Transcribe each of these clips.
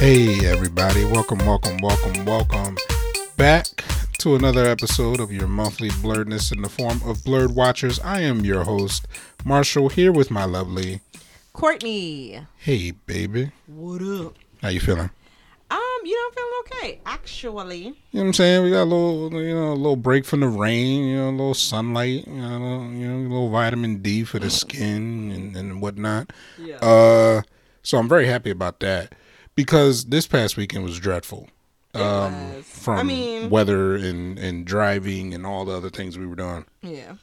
Hey, everybody. Welcome, welcome, welcome, welcome back to another episode of your monthly blurredness in the form of Blurred Watchers. I am your host, Marshall, here with my lovely Courtney. Hey, baby. What up? How you feeling? Um, you know, I'm feeling okay. Actually, You know what I'm saying? We got a little, you know, a little break from the rain, you know, a little sunlight, you know, you know a little vitamin D for the skin and, and whatnot. yeah. Uh, so I'm very happy about that because this past weekend was dreadful. Um, was. From I mean- weather and, and driving and all the other things we were doing. yeah.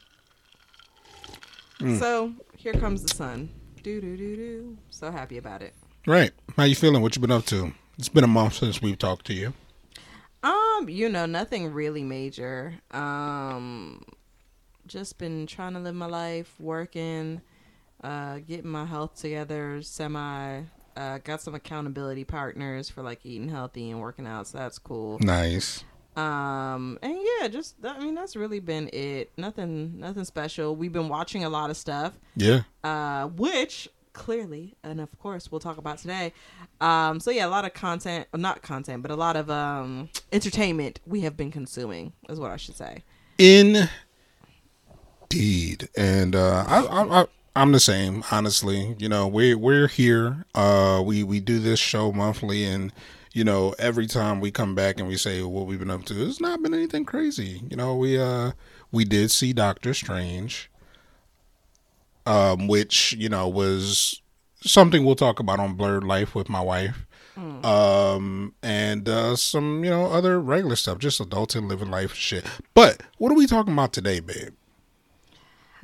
Mm. So here comes the sun. Do do do do. So happy about it. Right. How you feeling? What you been up to? It's been a month since we've talked to you. Um, you know, nothing really major. Um, just been trying to live my life, working, uh, getting my health together, semi. Uh, got some accountability partners for like eating healthy and working out, so that's cool. Nice. Um, and yeah, just I mean that's really been it. Nothing, nothing special. We've been watching a lot of stuff, Yeah. uh, which clearly, and of course, we'll talk about today. Um, so yeah, a lot of content, not content, but a lot of um entertainment we have been consuming, is what I should say. In Indeed. And uh, I, I, I, I'm the same, honestly. You know, we're we're here. Uh, we we do this show monthly, and you know, every time we come back and we say what we've been up to, it's not been anything crazy. You know, we uh we did see Doctor Strange, um, which you know was something we'll talk about on Blurred Life with my wife. Um and uh some you know other regular stuff, just adulting, living life shit. But what are we talking about today, babe?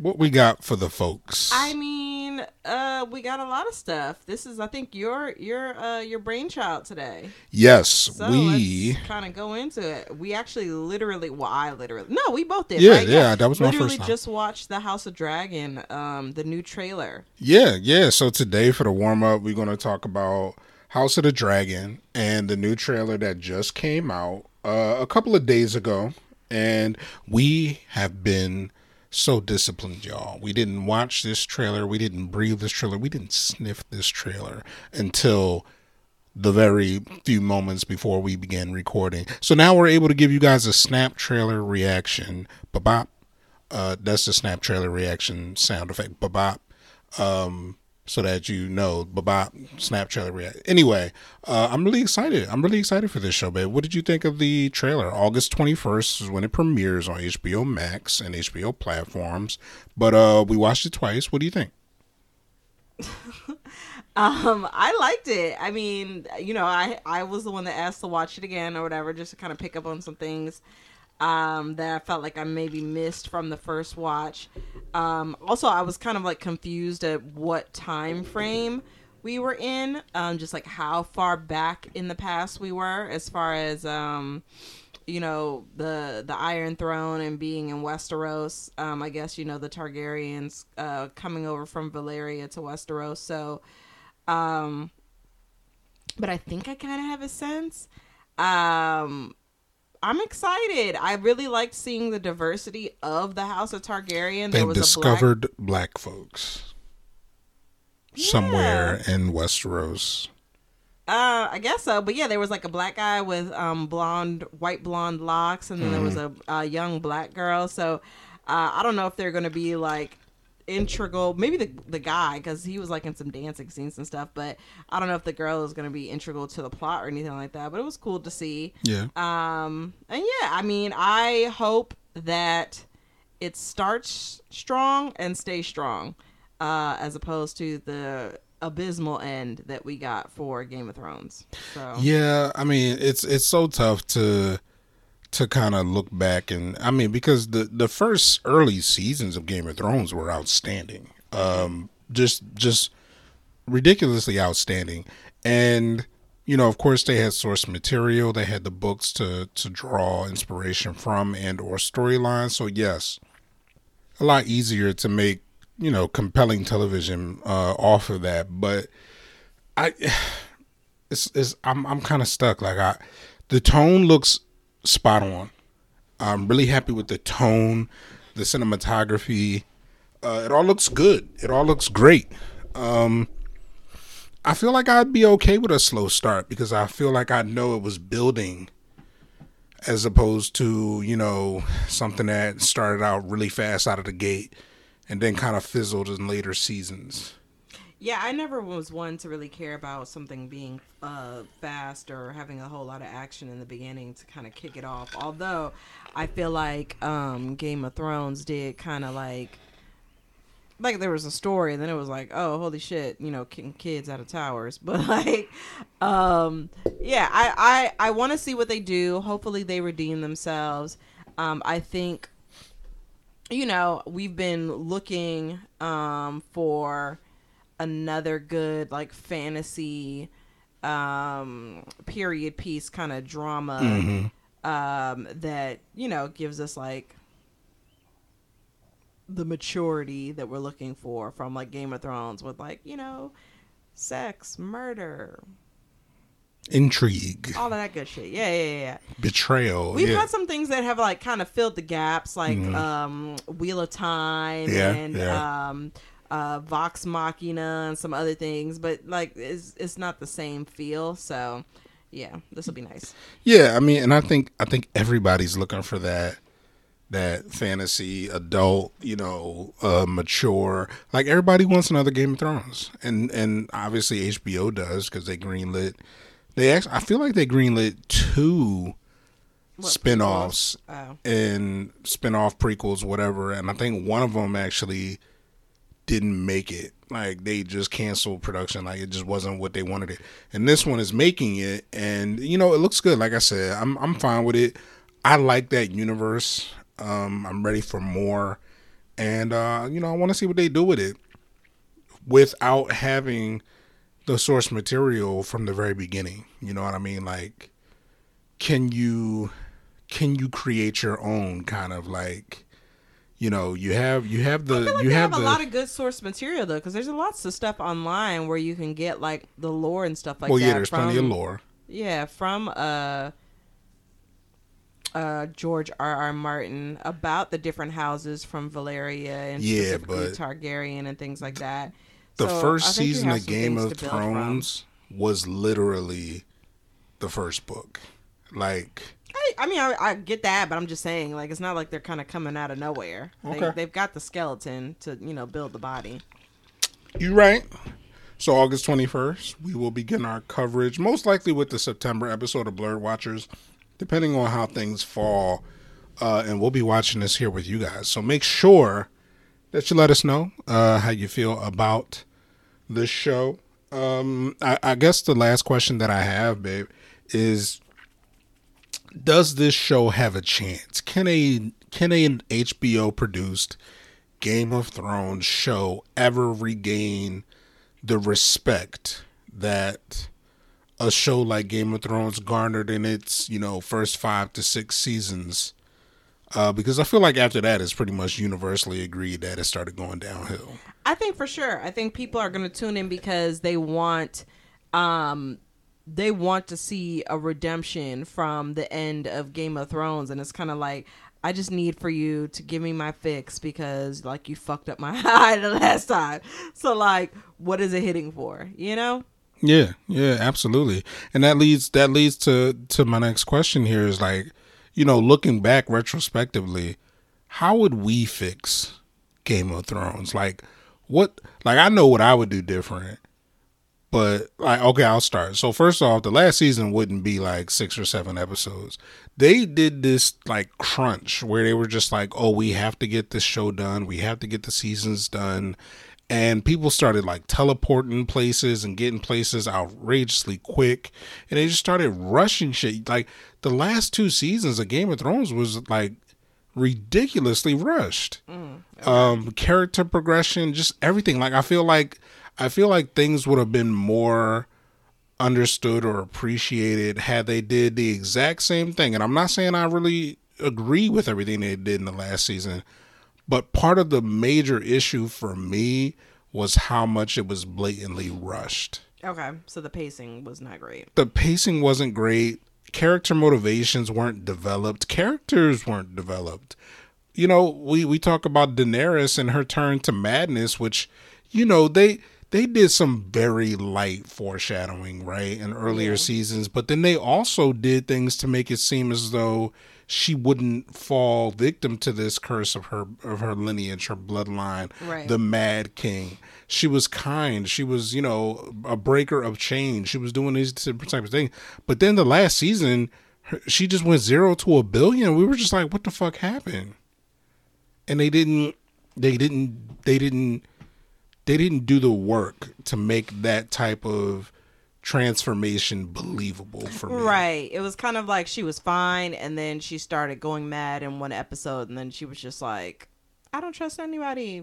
What we got for the folks? I mean, uh, we got a lot of stuff. This is, I think, your your uh your brainchild today. yes, So we. kind of go into it. We actually literally, well, I literally, no, we both did. Yeah, right? yeah, that was my literally first time. Literally, just watched the House of Dragon, um, the new trailer. Yeah, yeah. So today for the warm up, we're gonna talk about House of the Dragon and the new trailer that just came out uh, a couple of days ago, and we have been so disciplined, y'all. We didn't watch this trailer, we didn't breathe this trailer, we didn't sniff this trailer until the very few moments before we began recording. So now we're able to give you guys a snap trailer reaction. Ba bop. Uh, that's the snap trailer reaction sound effect. Ba bop. Um, so that you know, bop. Snap trailer react. Anyway, uh, I'm really excited. I'm really excited for this show, babe. What did you think of the trailer? August 21st is when it premieres on HBO Max and HBO platforms. But uh, we watched it twice. What do you think? Um, I liked it. I mean, you know, I I was the one that asked to watch it again or whatever, just to kind of pick up on some things um, that I felt like I maybe missed from the first watch. Um, also, I was kind of like confused at what time frame we were in, um, just like how far back in the past we were as far as um, you know the the Iron Throne and being in Westeros. Um, I guess you know the Targaryens uh, coming over from Valyria to Westeros. So, um, but I think I kind of have a sense. Um, I'm excited. I really liked seeing the diversity of the House of Targaryen. They there was a black discovered black folks somewhere in Westeros. Uh, I guess so. But yeah, there was like a black guy with um blonde, white blonde locks, and then there was a, a young black girl. So uh, I don't know if they're gonna be like integral. Maybe the the guy because he was like in some dancing scenes and stuff. But I don't know if the girl is gonna be integral to the plot or anything like that. But it was cool to see. Yeah. Um, and yeah, I mean, I hope that it starts strong and stays strong, uh, as opposed to the abysmal end that we got for Game of Thrones. So Yeah, I mean it's it's so tough to to kind of look back and I mean because the the first early seasons of Game of Thrones were outstanding. Um just just ridiculously outstanding. And you know, of course they had source material, they had the books to to draw inspiration from and or storylines. So yes, a lot easier to make, you know, compelling television uh off of that, but I it's, it's I'm I'm kind of stuck. Like I, the tone looks spot on. I'm really happy with the tone, the cinematography. Uh, it all looks good. It all looks great. Um, I feel like I'd be okay with a slow start because I feel like I know it was building as opposed to, you know, something that started out really fast out of the gate and then kind of fizzled in later seasons. Yeah, I never was one to really care about something being uh, fast or having a whole lot of action in the beginning to kind of kick it off. Although I feel like um, Game of Thrones did kind of like like there was a story and then it was like oh holy shit you know kicking kids out of towers. But like um yeah i i i want to see what they do. Hopefully they redeem themselves. Um i think you know we've been looking um for another good like fantasy um period piece kind of drama Mm-hmm. um that you know gives us like the maturity that we're looking for from like Game of Thrones with like, you know, sex, murder, Intrigue, all of that good shit. Yeah, yeah, yeah. betrayal. We've yeah. had some things that have like kind of filled the gaps, like Mhm. um Wheel of Time Yeah, and yeah. um uh Vox Machina and some other things, but like it's it's not the same feel. So yeah, this will be nice. Yeah, I mean, and I think I think everybody's looking for that that fantasy adult, you know, uh mature. Like everybody wants another Game of Thrones. And and obviously HBO does cuz they greenlit they actually I feel like they greenlit two What, spin-offs Oh. and spin-off prequels whatever and I think one of them actually didn't make it. Like they just canceled production. Like it just wasn't what they wanted it. And this one is making it, and you know it looks good. Like I said, I'm I'm fine with it. I like that universe. Um, I'm ready for more, and uh, you know I want to see what they do with it without having the source material from the very beginning. You know what I mean? Like, can you can you create your own kind of like you know you have you have the I feel like you they have, have, the a lot of good source material though, because there's lots of stuff online where you can get like the lore and stuff like well that. yeah there's from, plenty of lore Yeah, from uh, uh, George R. R. Martin about the different houses from Valyria and Yeah, specifically but Targaryen and things like that. the So, first season of Game of. Thrones was literally the first book like I, I mean, I, I get that, but I'm just saying, like, it's not like they're kind of coming out of nowhere. They, Okay. They've got the skeleton to, you know, build the body. You're right. So August 21st, we will begin our coverage, most likely with the September episode of Blurred Watchers, depending on how things fall. Uh, and we'll be watching this here with you guys. So make sure that you let us know uh, how you feel about this show. Um, I, I guess the last question that I have, babe, is does this show have a chance? Can a can a HBO produced Game of Thrones show ever regain the respect that a show like Game of Thrones garnered in its, you know, first five to six seasons? Uh, because I feel like after that, it's pretty much universally agreed that it started going downhill. I think for sure. I think people are going to tune in because they want um they want to see a redemption from the end of Game of Thrones and it's kind of like I just need for you to give me my fix because like you fucked up my eye the last time. So like what is it hitting for, you know? Yeah, yeah, absolutely. And that leads that leads to to my next question here is like, you know, looking back retrospectively, how would we fix Game of Thrones? Like what like I know what I would do different. But like okay, I'll start. So first off, the last season wouldn't be like 6 or 7 episodes. They did this like crunch where they were just like, "Oh, we have to get this show done. We have to get the seasons done." and people started like teleporting places and getting places outrageously quick and they just started rushing shit like the last two seasons of game of thrones was like ridiculously rushed um character progression just everything like i feel like i feel like things would have been more understood or appreciated had they did the exact same thing and i'm not saying i really agree with everything they did in the last season but part of the major issue for me was how much it was blatantly rushed. Okay, so the pacing was not great. The pacing wasn't great. Character motivations weren't developed. Characters weren't developed. You know, we we talk about Daenerys and her turn to madness, which you know they they did some very light foreshadowing, right, in earlier Yeah. seasons, but then they also did things to make it seem as though she wouldn't fall victim to this curse of her of her lineage, her bloodline, Right. the Mad King. She was kind. She was, you know, a breaker of change. She was doing these different types of things. But then the last season, her, she just went zero to a billion. We were just like, what the fuck happened? And they didn't. They didn't. They didn't they didn't do the work to make that type of transformation believable for me. Right. It was kind of like she was fine, and then she started going mad in one episode, and then she was just like, I don't trust anybody.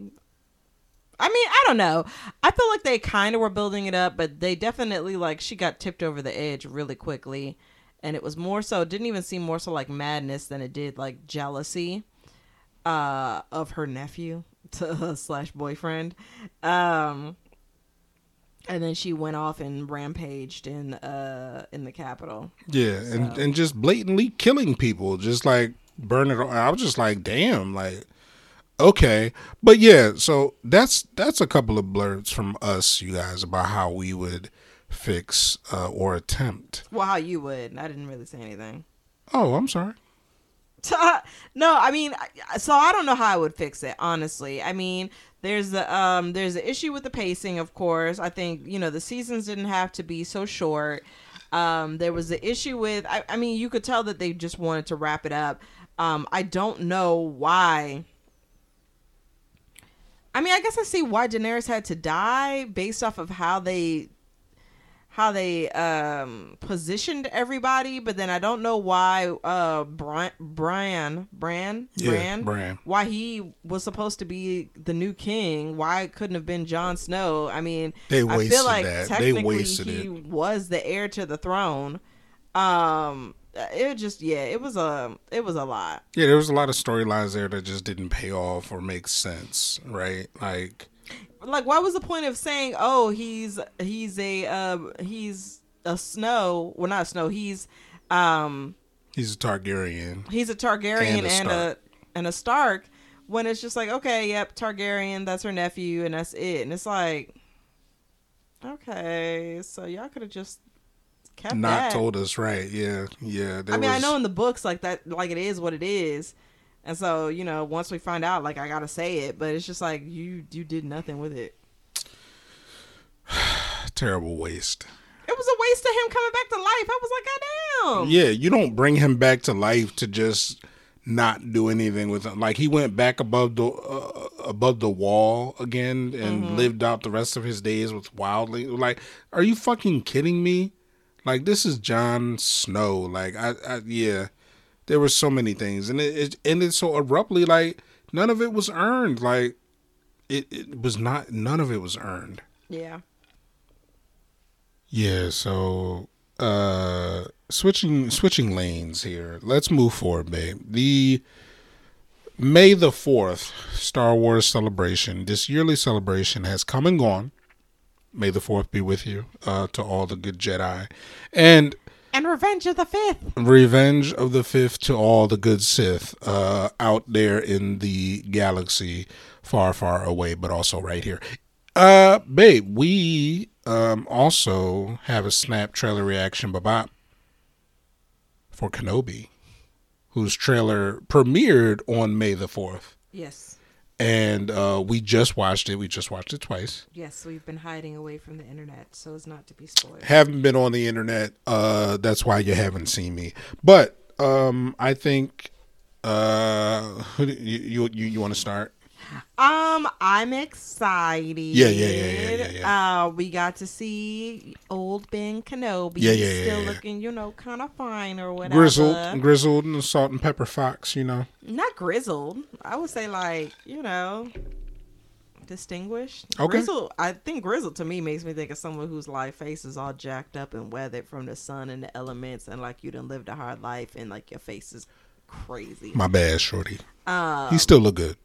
I mean, I don't know. I feel like they kind of were building it up, but they definitely, like, she got tipped over the edge really quickly. And it was more so, it didn't even seem more so like madness than it did like jealousy uh, of her nephew slash boyfriend. Um, and then she went off and rampaged in uh in the capital. Yeah, and So- and just blatantly killing people, just like burning. I was just like, damn, like okay, but yeah. So that's that's a couple of blurts from us, you guys, about how we would fix uh, or attempt. Well, how you would? I didn't really say anything. Oh, I'm sorry. no, I mean, so I don't know how I would fix it. Honestly, I mean, there's the um, there's the issue with the pacing. Of course, I think you know the seasons didn't have to be so short. Um, there was the issue with, I, I mean, you could tell that they just wanted to wrap it up. Um, I don't know why. I mean, I guess I see why Daenerys had to die based off of how they how they um positioned everybody, but then I don't know why uh Brian Brian Bran Yeah, Bran Bran. why he was supposed to be the new king. Why it couldn't have been Jon Snow? I mean, They I wasted feel like that. They technically wasted he it. was the heir to the throne. Um, it just yeah, it was a it was a lot. Yeah, there was a lot of storylines there that just didn't pay off or make sense, right? Like, like what was the point of saying oh he's he's a uh he's a snow well not a snow he's um he's a Targaryen. he's a targaryen And a and a, Stark. and a stark when it's just like okay yep targaryen that's her nephew and that's it and it's like okay so y'all could have just kept Not that told us right. Yeah, yeah. i mean i know in the books like that like it is what it is and so you know once we find out like i gotta say it but it's just like you you did nothing with it terrible waste. It was a waste of him coming back to life. I was like, God damn. Yeah, you don't bring him back to life to just not do anything with him. Like he went back above the uh, above the wall again and Mm-hmm. lived out the rest of his days with wildly. Like, are you fucking kidding me? Like this is Jon Snow. Like I, I yeah, there were so many things, and it, it ended so abruptly. Like none of it was earned. Like it, it was not. None of it was earned. Yeah. Yeah, so uh switching switching lanes here. Let's move forward, babe. The May the 4th Star Wars celebration, this yearly celebration has come and gone. May the 4th be with you uh to all the good Jedi. And And Revenge of the Fifth. Revenge of the Fifth to all the good Sith uh, out there in the galaxy, far, far away, but also right here. Uh, babe, we um, also have a snap trailer reaction, bye for Kenobi, whose trailer premiered on May the 4th. Yes. And uh, we just watched it. We just watched it twice. Yes, we've been hiding away from the internet so as not to be spoiled. haven't been on the internet uh that's why you haven't seen me but um i think uh you you you, you want to start Um, I'm excited. Yeah, yeah, yeah, yeah, yeah. Uh, we got to see old Ben Kenobi. Yeah, yeah, yeah, Still looking, you know, kind of fine or whatever. grizzled grizzled and salt and pepper fox you know Not grizzled. I would say like, you know, distinguished. Okay. Grizzled. I think grizzled to me makes me think of someone whose like face is all jacked up and weathered from the sun and the elements, and like you done lived a hard life and like your face is crazy. my bad shorty Um, he still look good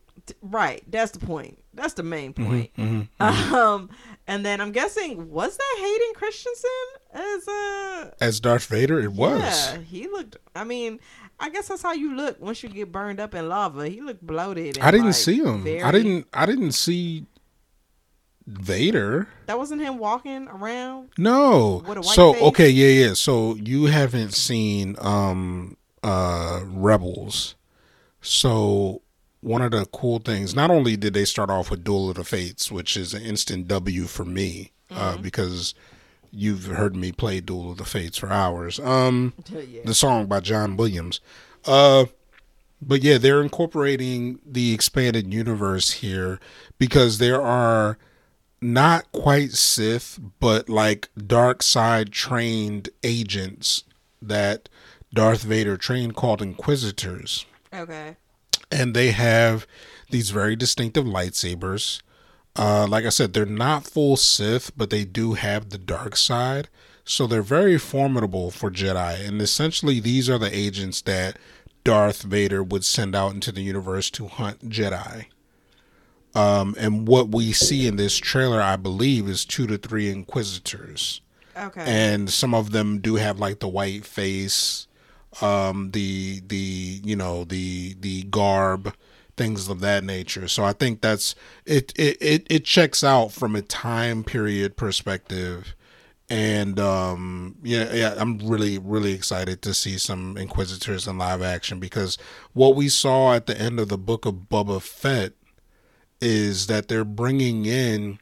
Right. That's the point. That's the main Mm-hmm, point. Um, and then I'm guessing was that Hayden Christensen as a as darth vader it was yeah? He looked. I mean, I guess that's how you look once you get burned up in lava. He looked bloated. and, i didn't like, see him i didn't i didn't see Vader. That wasn't him walking around. No. With a white so face? okay, yeah, yeah. So you haven't seen um uh Rebels. So one of the cool things, not only did they start off with Duel of the Fates, which is an instant W for me, uh, because you've heard me play Duel of the Fates for hours. Um yeah. the song by John Williams. Uh but yeah, they're incorporating the expanded universe here because there are not quite Sith, but like dark side trained agents that Darth Vader trained called Inquisitors. Okay. And they have these very distinctive lightsabers. Uh, like I said, they're not full Sith, but they do have the dark side. So they're very formidable for Jedi. And essentially, these are the agents that Darth Vader would send out into the universe to hunt Jedi. Um, and what we see in this trailer, I believe, is two to three Inquisitors Okay. and some of them do have like the white face um the the you know the the garb things of that nature. So i think that's it it it, it checks out from a time period perspective. And um yeah yeah i'm really really excited to see some inquisitors in live action because what we saw at the end of the book of Boba Fett is that they're bringing in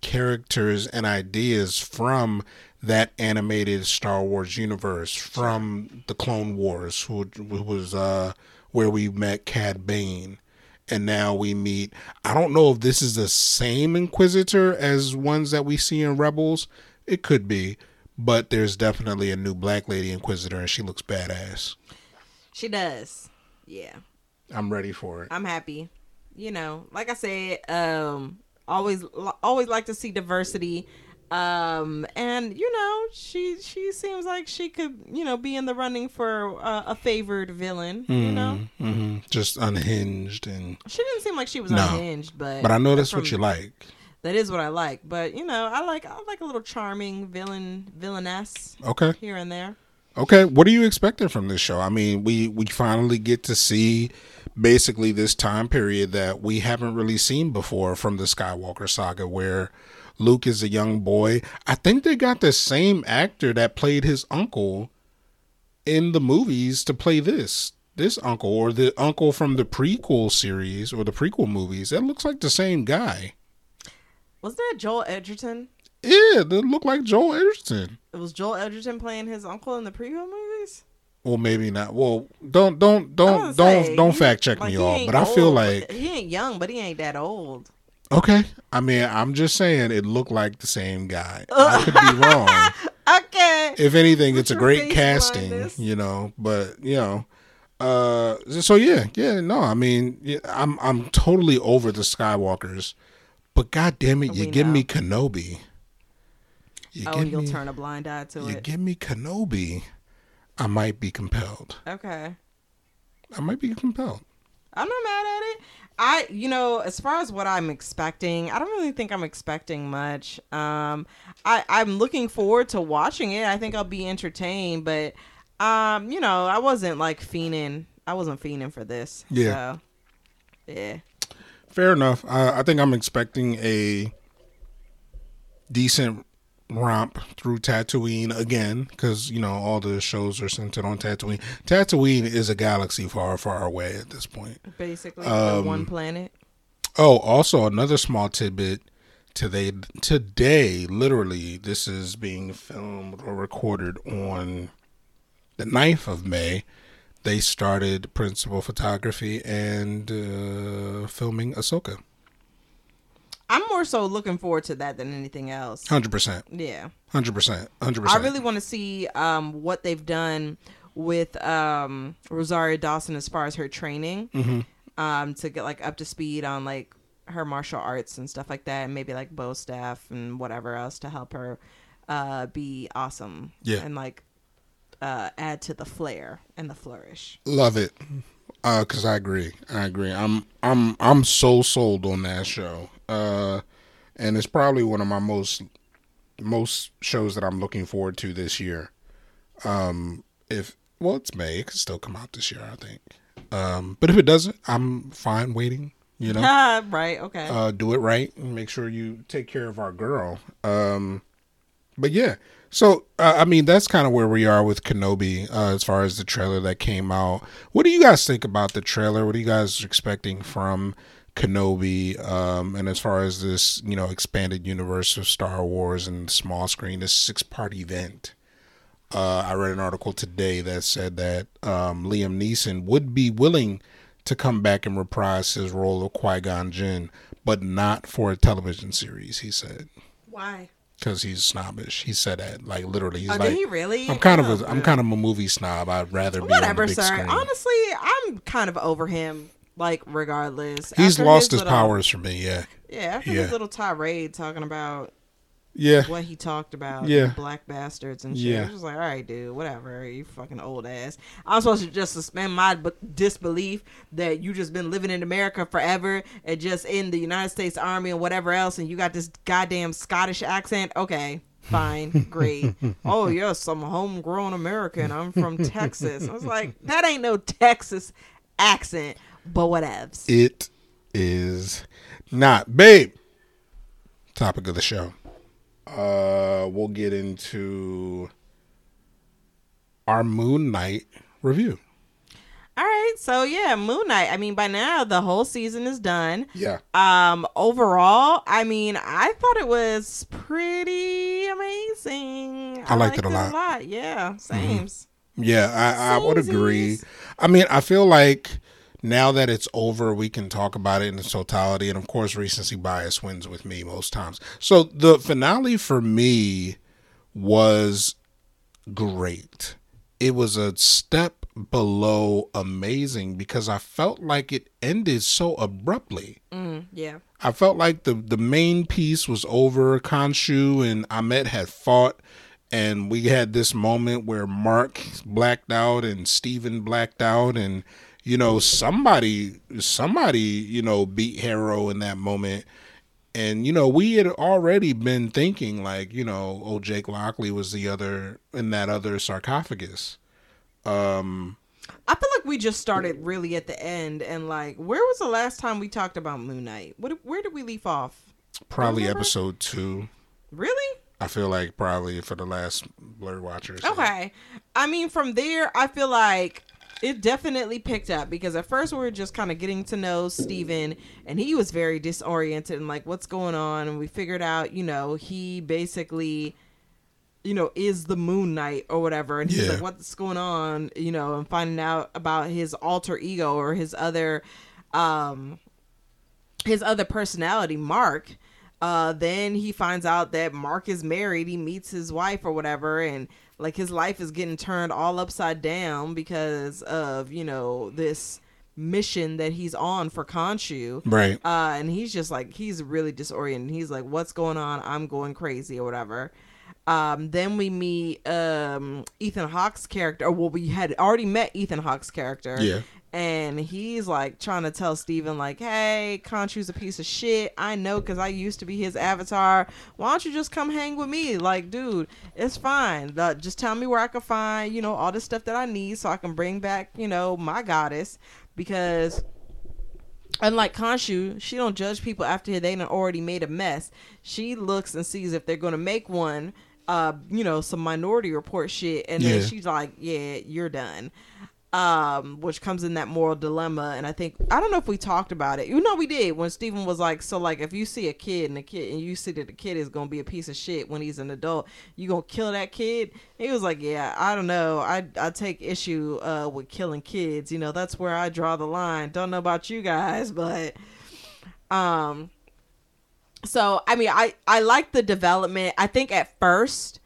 characters and ideas from that animated Star Wars universe, from the Clone Wars, who, who was uh, where we met Cad Bane, and now we meet. I don't know if this is the same Inquisitor as ones that we see in Rebels. It could be, but there's definitely a new Black Lady Inquisitor, and she looks badass. she does. Yeah. I'm ready for it. I'm happy. You know, like I said, um, always always like to see diversity. Um, and you know, she she seems like she could, you know, be in the running for uh, a favored villain. You know, hmm Just unhinged, and she didn't seem like she was No. unhinged, but but I know that's from- what you like. That is what I like. But you know, I like I like a little charming villain villainess Okay. here and there. Okay, what are you expecting from this show? I mean, we we finally get to see basically this time period that we haven't really seen before from the Skywalker saga where Luke is a young boy. I think they got the same actor that played his uncle in the movies to play this this uncle or the uncle from the prequel series or the prequel movies. That looks like the same guy. Wasn't that Joel Edgerton? Yeah, they look like Joel Edgerton. It was Joel Edgerton playing his uncle in the prequel movies. Well, maybe not. Well, don't don't don't don't say, don't fact check like, me ain't but I feel like he ain't young, but he ain't that old. Okay. I mean, I'm just saying it looked like the same guy. I could be wrong. Okay. If anything, it's a great casting, you know. But you know, uh, so yeah, yeah. No, I mean, yeah, I'm I'm totally over the Skywalkers, but god damn it, you We give know. me Kenobi. You Oh, give you'll me, turn a blind eye to you it. You give me Kenobi. I might be compelled. Okay. I might be compelled. I'm not mad at it. I, you know, as far as what I'm expecting, I don't really think I'm expecting much. Um, I, I'm looking forward to watching it. I think I'll be entertained, but, um, you know, I wasn't like fiending. I wasn't fiending for this. Yeah. So, yeah. Fair enough. I, I think I'm expecting a decent romp through Tatooine again, because you know all the shows are centered on Tatooine. Tatooine is a galaxy far, far away at this point. Basically, Um, one planet. Oh, also another small tidbit. Today, today, literally, this is being filmed or recorded on the 9th of May. They started principal photography and uh, filming Ahsoka. I'm more so looking forward to that than anything else. Hundred percent. Yeah. Hundred percent. Hundred percent. I really want to see um, what they've done with um, Rosario Dawson as far as her training Mm-hmm. um, to get like up to speed on like her martial arts and stuff like that, and maybe like bow staff and whatever else to help her uh, be awesome. Yeah. and like uh, add to the flair and the flourish. Love it. Uh, cause I agree. I agree. I'm I'm I'm so sold on that show. Uh, and it's probably one of my most most shows that I'm looking forward to this year. Um, if well, it's May. It could still come out this year, I think. Um, but if it doesn't, I'm fine waiting. You know, right? Okay. uh, do it right and make sure you take care of our girl. Um, but yeah, so uh, I mean that's kind of where we are with Kenobi uh, as far as the trailer that came out. What do you guys think about the trailer? What are you guys expecting from Kenobi? Um, and as far as this, you know, expanded universe of Star Wars and small screen, this six part event. Uh, I read an article today that said that um, Liam Neeson would be willing to come back and reprise his role of Qui Gon Jinn, but not for a television series. He said Why? Because he's snobbish. He said that like literally. He's Oh, like, did he really? I'm kind of Oh, a, I'm kind of a movie snob. I'd rather be Whatever, on the big sir. screen. Honestly, I'm kind of over him. Like, regardless, He's After lost his little- powers for me. Yeah, Yeah, after Yeah. his little tirade talking about yeah, what he talked about, Yeah. black bastards and shit. Yeah. I was just like, all right, dude, whatever, you fucking old ass. I'm supposed to just suspend my b- disbelief that you just been living in America forever and just in the United States Army and whatever else, and you got this goddamn Scottish accent. Okay. Fine, great. oh yes, I'm a homegrown American. I'm from Texas. I was like, that ain't no Texas accent, but whatevs. it is not, babe. Topic of the show. Uh, we'll get into our Moon Knight review. All right, so yeah, Moon Knight. I mean, by now the whole season is done. Yeah, Um, overall, I mean, I thought it was pretty amazing. I liked it a lot. Mm-hmm. Yeah, same. Yeah, I, I would agree. I mean, I feel like now that it's over, we can talk about it in its totality. And of course, recency bias wins with me most times. So the finale for me was great. It was a step below amazing because I felt like it ended so abruptly. Mm, yeah. I felt like the the main piece was over. Khonshu and Ammit had fought, and we had this moment where Mark blacked out and Steven blacked out, and you know somebody somebody you know beat Harrow in that moment. And you know we had already been thinking like you know oh Jake Lockley was the other in that other sarcophagus. Um, I feel like we just started really at the end, and like, where was the last time we talked about Moon Knight? What? Where did we leave off? probably episode two. Really? I feel like probably for the last Blur Watchers. Okay. I mean, from there, I feel like it definitely picked up because at first we were just kind of getting to know Steven and he was very disoriented and like, what's going on? And we figured out, you know, he basically, you know, is the Moon Knight or whatever. And he's Yeah. like, what's going on? You know, and finding out about his alter ego or his other, um, his other personality, Mark. Uh, then he finds out that Mark is married. He meets his wife or whatever, and like his life is getting turned all upside down because of you know this mission that he's on for Khonshu. Right. Uh, and he's just like he's really disoriented. He's like, "What's going on? I'm going crazy or whatever." Um, then we meet um, Ethan Hawke's character. Well, we had already met Ethan Hawke's character. Yeah. And he's like trying to tell Steven, like, hey, Khonshu's a piece of shit. I know because I used to be his avatar. Why don't you just come hang with me? Like, dude, it's fine. Just tell me where I can find, you know, all the stuff that I need so I can bring back, you know, my goddess. Because unlike Khonshu, she don't judge people after they done already made a mess. She looks and sees if they're gonna make one, uh, you know, some minority report shit, and Yeah. then she's like, "Yeah, you're done." Um, which comes in that moral dilemma, and I think I don't know if we talked about it. You know, we did when Stephen was like, "So, like, if you see a kid and a kid, and you see that the kid is gonna be a piece of shit when he's an adult, you gonna kill that kid?" He was like, "Yeah, I don't know. I I take issue uh with killing kids. You know, that's where I draw the line. Don't know about you guys, but um." So I mean, I I like the development. I think at first,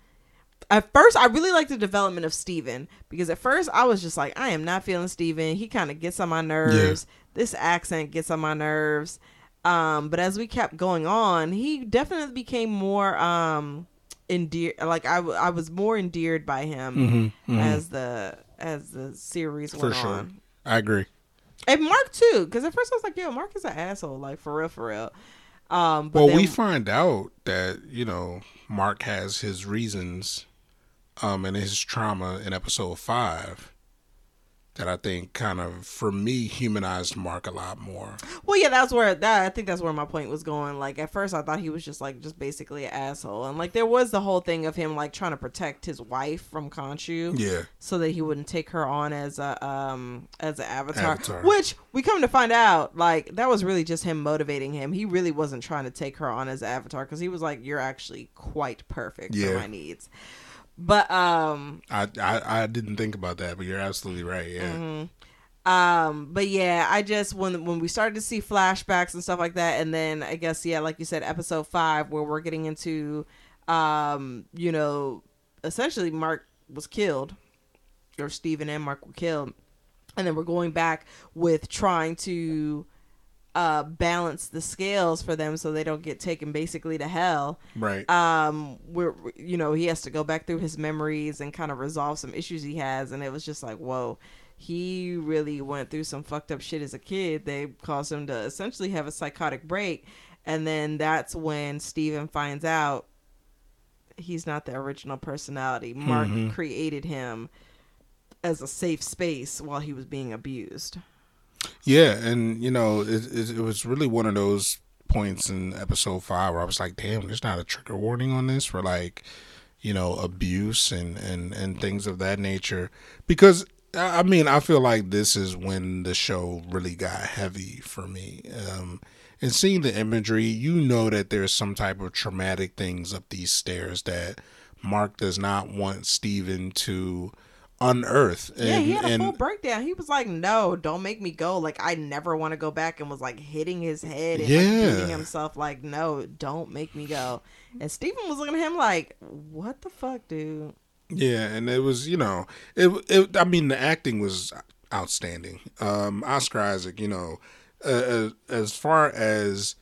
at first I really liked the development of Steven because at first I was just like, I am not feeling Steven. He kind of gets on my nerves. This accent gets on my nerves. Um, but as we kept going on, he definitely became more um endeared. Like I, w- I was more endeared by him Mhm, mhm. as the as the series For went sure. on. I agree. And Mark too, because at first I was like, yo, Mark is an asshole, like for real, for real. Um, but Well, then, we find out that you know Mark has his reasons, um, and his trauma in episode five that I think kind of for me humanized Mark a lot more. Well, yeah, that's where that I think that's where my point was going. Like at first, I thought he was just like just basically an asshole, and like there was the whole thing of him like trying to protect his wife from Khonshu, Yeah, so that he wouldn't take her on as a um as an avatar, Avatar. Which we come to find out, like that was really just him motivating him. He really wasn't trying to take her on as avatar because he was like, "You're actually quite perfect for my needs." But um, I, I I didn't think about that, but you're absolutely right. Yeah, Mm-hmm. Um, but yeah, I just when when we started to see flashbacks and stuff like that, and then I guess yeah, like you said, episode five where we're getting into, um, you know, essentially Mark was killed, or Stephen and Mark were killed, and then we're going back with trying to uh balance the scales for them so they don't get taken basically to hell. Right. um we're you know he has to go back through his memories and kind of resolve some issues he has and it was just like whoa. He really went through some fucked up shit as a kid. They caused him to essentially have a psychotic break and then that's when steven finds out he's not the original personality. Mark created him as a safe space while he was being abused Yeah, and you know, it, it, it was really one of those points in episode five where I was like, "Damn, there's not a trigger warning on this for like, you know, abuse and and and things of that nature." Because I mean, I feel like this is when the show really got heavy for me. Um, and seeing the imagery, you know that there's some type of traumatic things up these stairs that Mark does not want Steven to unearth. And, yeah, he had a and full breakdown. He was like, "No, don't make me go. Like, I never want to go back." And was like hitting his head and like, beating himself. Like, no, don't make me go. And Stephen was looking at him like, "What the fuck, dude?" Yeah, and it was, you know, it. it I mean, the acting was outstanding. Um, Oscar Isaac, you know, uh, as far as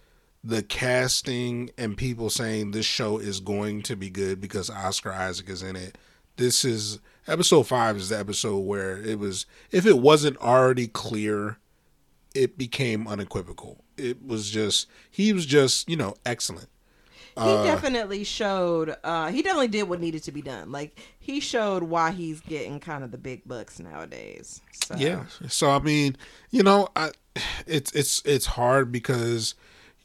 the casting and people saying this show is going to be good because Oscar Isaac is in it. This is episode five is the episode where it was. If it wasn't already clear, it became unequivocal. It was just he was just you know excellent. He Uh, definitely showed. uh He definitely did what needed to be done. Like, he showed why he's getting kind of the big bucks nowadays. So. Yeah. So I mean, you know, I it's it's it's hard because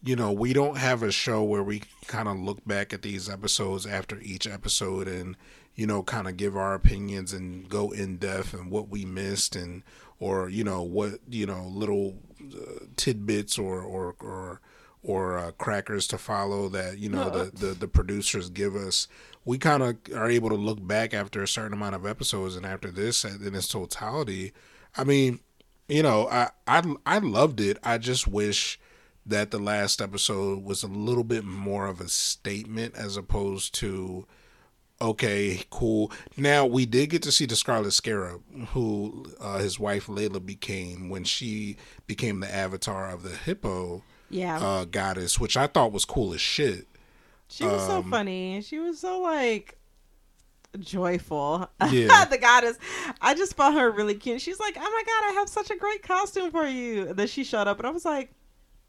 you know, we don't have a show where we kind of look back at these episodes after each episode and you know, kind of give our opinions and go in depth and what we missed and or you know what you know little uh, tidbits or or or or uh, crackers to follow that you know the, the the producers give us. We kind of are able to look back after a certain amount of episodes and after this in its totality. I mean you know i i, I loved it. I just wish that the last episode was a little bit more of a statement as opposed to okay, cool. Now we did get to see the Scarlet Scarab, who uh, his wife Layla became when she became the avatar of the hippo Yeah. uh, goddess, which I thought was cool as shit. She was so Um, funny. She was so like joyful. Yeah. the goddess. I just found her really cute. She's like, "Oh my god, I have such a great costume for you." And then she showed up, and I was like,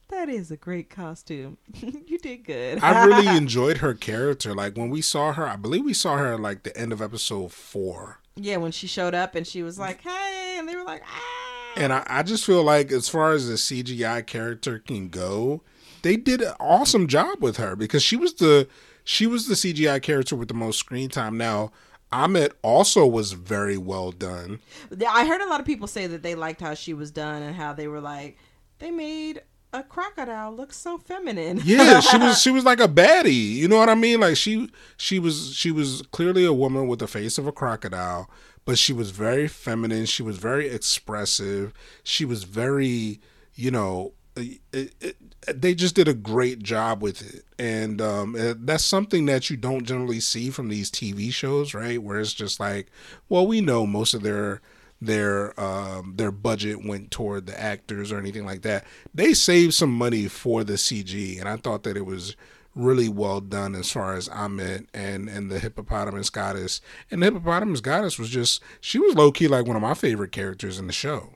"That is a great costume. you did good." I really enjoyed her character. Like when we saw her, I believe we saw her like the end of episode four. yeah, when she showed up, and she was like, "Hey," and they were like, "Ah." And I, I just feel like as far as the CGI character can go, they did an awesome job with her because she was the she was the CGI character with the most screen time. Now, Ammit also was very well done. I heard a lot of people say that they liked how she was done and how they were like, they made a crocodile looks so feminine. Yeah, she was she was like a baddie. You know what I mean? Like she she was she was clearly a woman with the face of a crocodile, but she was very feminine. She was very expressive. She was very, you know, it, it, they just did a great job with it, and um, that's something that you don't generally see from these TV shows, right? Where it's just like, well, we know most of their their um, their budget went toward the actors or anything like that. They saved some money for the CG, and I thought that it was really well done as far as Ammit and and the hippopotamus goddess. And the hippopotamus goddess was just she was low key like one of my favorite characters in the show.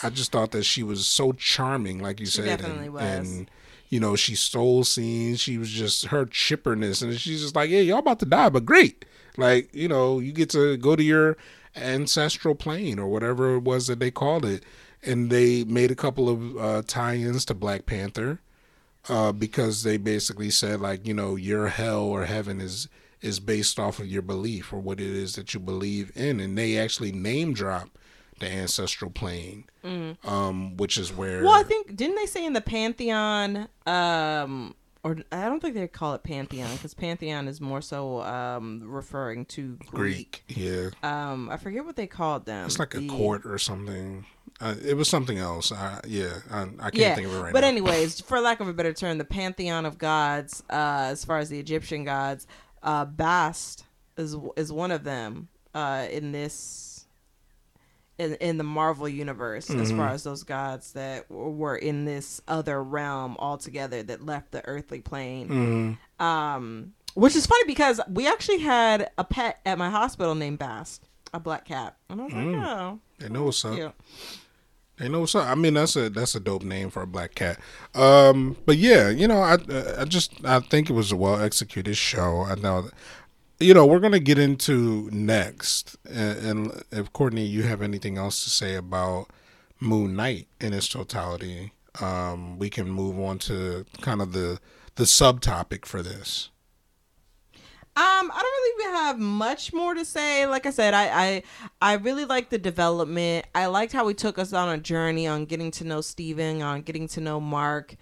I just thought that she was so charming, like you She said, definitely and, was. and you know she stole scenes. She was just her chipperness, and she's just like, "Yeah, y'all about to die, but great." Like you know, you get to go to your ancestral plane or whatever it was that they called it, and they made a couple of uh, tie-ins to Black Panther uh, because they basically said like you know your hell or heaven is is based off of your belief or what it is that you believe in, and they actually name drop the ancestral plane, um, which is where Well, I think didn't they say in the pantheon, um, or I don't think they call it pantheon because pantheon is more so um, referring to Greek. Greek, yeah, Um, I forget what they called them. it's like a The- court or something. Uh, it was something else. I, yeah, I, I can't Yeah, think of it right but now. But anyways, for lack of a better term, the pantheon of gods, uh, as far as the Egyptian gods, uh, Bast is is one of them uh, in this in in the Marvel universe. As Mm-hmm. far as those gods that were in this other realm altogether that left the earthly plane. Mm-hmm. Um, which is funny because we actually had a pet at my hospital named Bast, a black cat, and I was Mm. like, oh, They know what's up. They know what's up. I mean, that's a that's a dope name for a black cat. Um, but yeah, you know, I I just I think it was a well executed show. I know, that- you know, we're gonna get into next, and, if Courtney, you have anything else to say about Moon Knight in its totality, um, we can move on to kind of the the subtopic for this. Um, I don't really have much more to say. Like I said, I I, I really like the development. I liked how he took us on a journey on getting to know Steven, on getting to know Mark.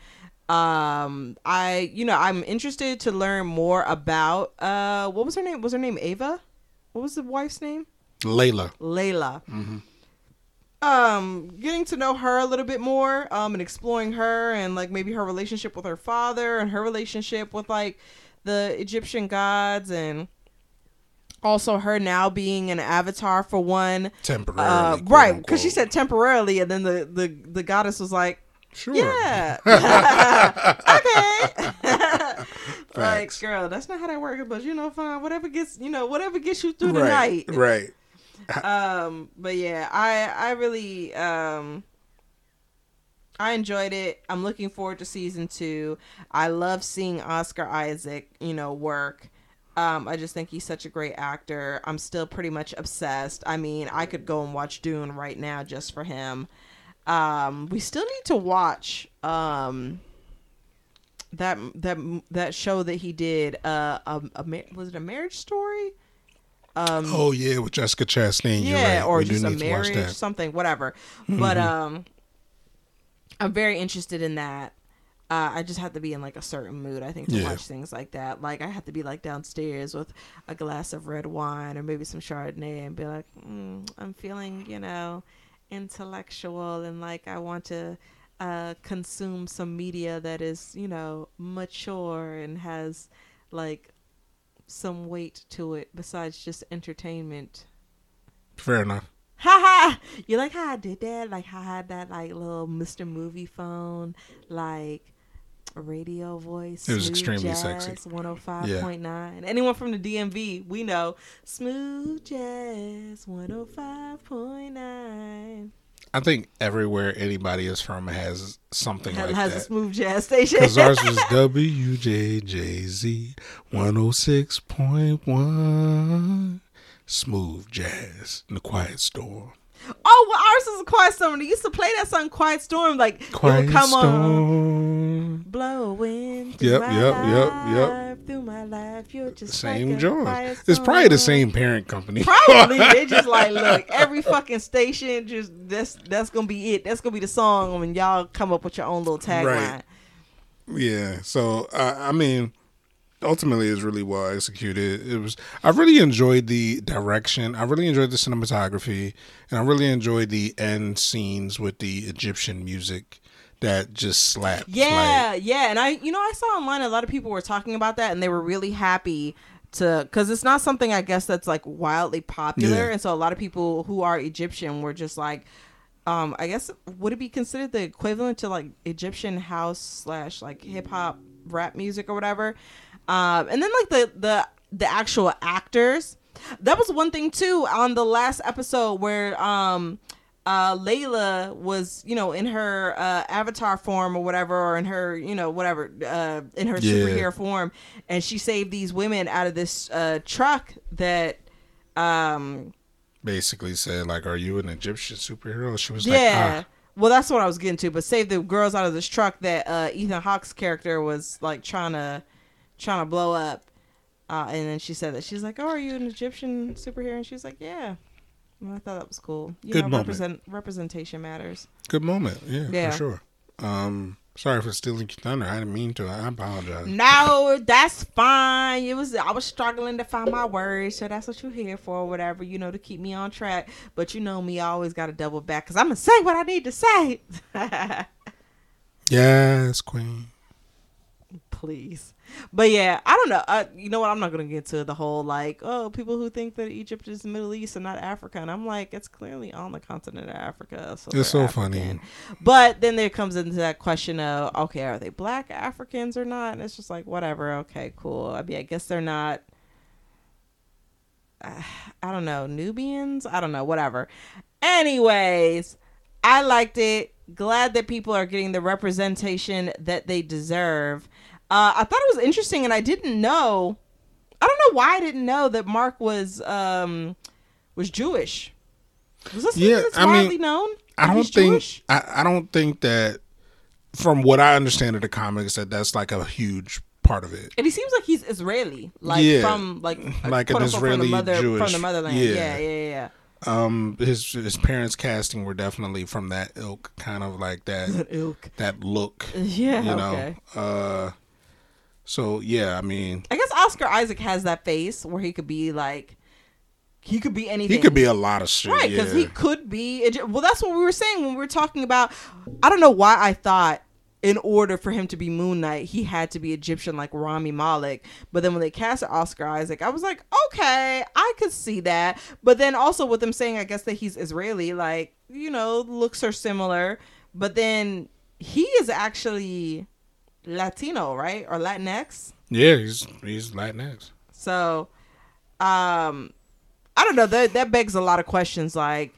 Um, I you know I'm interested to learn more about uh what was her name? Was her name Ava? What was the wife's name? Layla, Layla. Um, getting to know her a little bit more, um, and exploring her and like maybe her relationship with her father and her relationship with like the Egyptian gods and also her now being an avatar for one. temporarily, Uh, right, because she said temporarily, and then the the the goddess was like, sure, yeah, okay. like, girl, that's not how that works. But you know, fine. Whatever gets you know, whatever gets you through the right, night. right. um but yeah i i really um i enjoyed it. I'm looking forward to season two. I love seeing oscar isaac you know work. Um i just think he's such a great actor. I'm still pretty much obsessed. I mean i could go and watch dune right now just for him um we still need to watch um that that that show that he did uh a, a ma- was it a marriage story um Oh yeah, with Jessica Chastain. you're yeah, right. or we just a need to watch marriage, something, whatever. But um, I'm very interested in that. Uh, I just have to be in like a certain mood, I think, to Yeah. watch things like that. Like I have to be like downstairs with a glass of red wine or maybe some Chardonnay and be like, mm, I'm feeling, you know, intellectual and like I want to uh, consume some media that is, you know, mature and has like some weight to it besides just entertainment. Fair enough. Ha ha! You like how I did that? Like how I had that like little Mr. Movie phone, like radio voice. It was extremely jazz, sexy. One hundred five point nine. Anyone from the DMV, we know smooth jazz. One hundred five point nine. I think everywhere anybody is from has something like that. Has a smooth jazz station. Because ours was WJJZ 106.1. Smooth jazz in the quiet storm. Oh, well, ours is a quiet storm. They used to play that song "Quiet Storm." Like it Quiet would come on. storm. Blowing through Yep, my yep, yep, yep. through my life, you're just Same like John. It's probably the same parent company. Probably they just like look every fucking station just that's that's gonna be it. That's gonna be the song when y'all come up with your own little tagline. Right. Yeah. So uh, I mean, ultimately, is really well executed. It was. I really enjoyed the direction. I really enjoyed the cinematography, and I really enjoyed the end scenes with the Egyptian music that just slapped. Yeah, yeah, and I you know I saw online a lot of people were talking about that and they were really happy to because it's not something I guess that's like wildly popular, Yeah. and so a lot of people who are Egyptian were just like. Um, I guess would it be considered the equivalent to like Egyptian house slash like hip hop rap music or whatever? Um, and then like the the the actual actors. That was one thing too on the last episode where um uh Layla was, you know, in her uh avatar form or whatever or in her, you know, whatever, uh in her Yeah. superhero form and she saved these women out of this uh truck that um basically said like, "Are you an Egyptian superhero?" She was like, Yeah. ah. Well, that's what I was getting to. But save the girls out of this truck that uh, Ethan Hawke's character was like trying to trying to blow up. Uh, and then she said that she's like, "Oh, are you an Egyptian superhero?" And she was like, "Yeah." And I thought that was cool. You Good know, moment. represent representation matters. Good moment. Yeah, Yeah. for sure. Um, sorry for stealing your thunder. I didn't mean to. I apologize. No, that's fine. It was I was struggling to find my words, so that's what you're here for, whatever you know, to keep me on track. But you know me, I always got to double back because I'm gonna say what I need to say. Yes, Queen. Please, but yeah, I don't know. Uh, you know what? I'm not gonna get to the whole like, oh, people who think that Egypt is Middle East and not Africa, and I'm like, it's clearly on the continent of Africa. So It's so funny. But then there comes into that question of, okay, are they black Africans or not? And it's just like, whatever. Okay, cool. I mean, I guess they're not. uh, I don't know, Nubians. I don't know, whatever. Anyways, I liked it. Glad that people are getting the representation that they deserve. Uh, I thought it was interesting, and I didn't know. I don't know why I didn't know that Mark was um was Jewish. Was this Yeah, that's I mean, known? I don't think I, I don't think that from what I understand of the comics that that's like a huge part of it. And he seems like he's Israeli, like Yeah. from like Like an from Israeli the mother from the motherland. yeah. Yeah, yeah, yeah. yeah. Um, his his parents casting were definitely from that ilk, kind of like that That ilk. that look. Yeah. You know. okay. Uh, so yeah, I mean, I guess Oscar Isaac has that face where he could be like, he could be anything. he could be a lot of shit. right because yeah. he could be. Well, that's what we were saying when we were talking about. I don't know why I thought in order for him to be Moon Knight, he had to be Egyptian like Rami Malek. But then when they cast Oscar Isaac, I was like, okay, I could see that. But then also with them saying, I guess that he's Israeli, like you know, looks are similar. But then he is actually Latino, right, or Latinx. yeah, he's he's Latinx. So, um, I don't know. That that begs a lot of questions. Like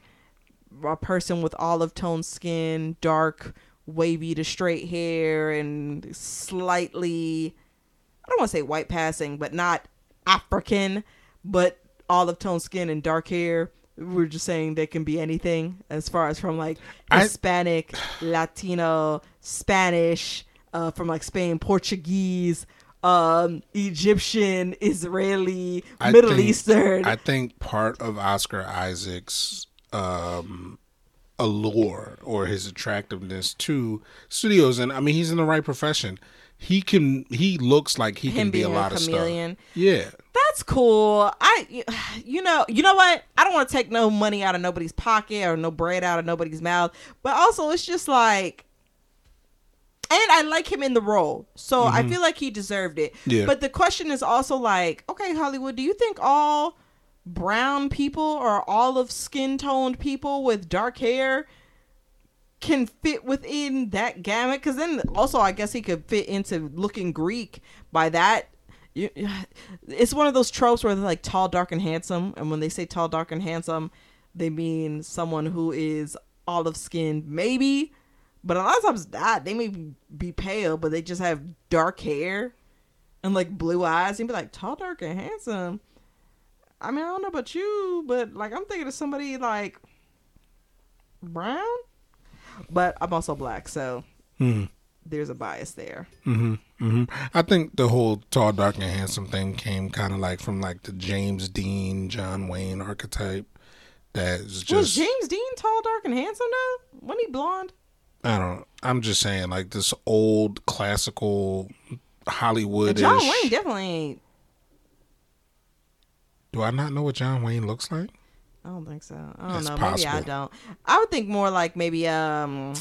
a person with olive tone skin, dark, wavy to straight hair, and slightly, I don't want to say white passing, but not African, but olive tone skin and dark hair. We're just saying they can be anything as far as from like I- Hispanic, Latino, Spanish, uh, from like Spain, Portuguese, um, Egyptian, Israeli, I Middle think- Eastern. I think part of Oscar Isaac's um, allure or his attractiveness to studios, and I mean, he's in the right profession. He can. He looks like he Him can be a being a lot of stuff. Yeah, That's cool. I, you know, you know what? I don't want to take no money out of nobody's pocket or no bread out of nobody's mouth. But also, it's just like, and I like him in the role, so I mm-hmm. feel like he deserved it. Yeah. But the question is also like, okay, Hollywood, do you think all brown people or all of skin toned people with dark hair can fit within that gamut? Because then also i guess he could fit into looking greek by that. It's one of those tropes where they're like tall dark and handsome. And when they say tall dark and handsome they mean someone who is olive skinned maybe but a lot of times not they may be pale but they just have dark hair and like blue eyes and be like tall dark and handsome i mean i don't know about you but like i'm thinking of somebody like brown but I'm also black, so hmm there's a bias there. hmm hmm I think the whole tall, dark, and handsome thing came kind of like from like the James Dean, John Wayne archetype. That is just Was James Dean tall, dark, and handsome though? Wasn't he blonde? I don't. I'm just saying like this old classical Hollywood. John Wayne definitely ain't. Do I not know what John Wayne looks like? I don't think so. I don't It's know. Maybe I don't. I would think more like maybe um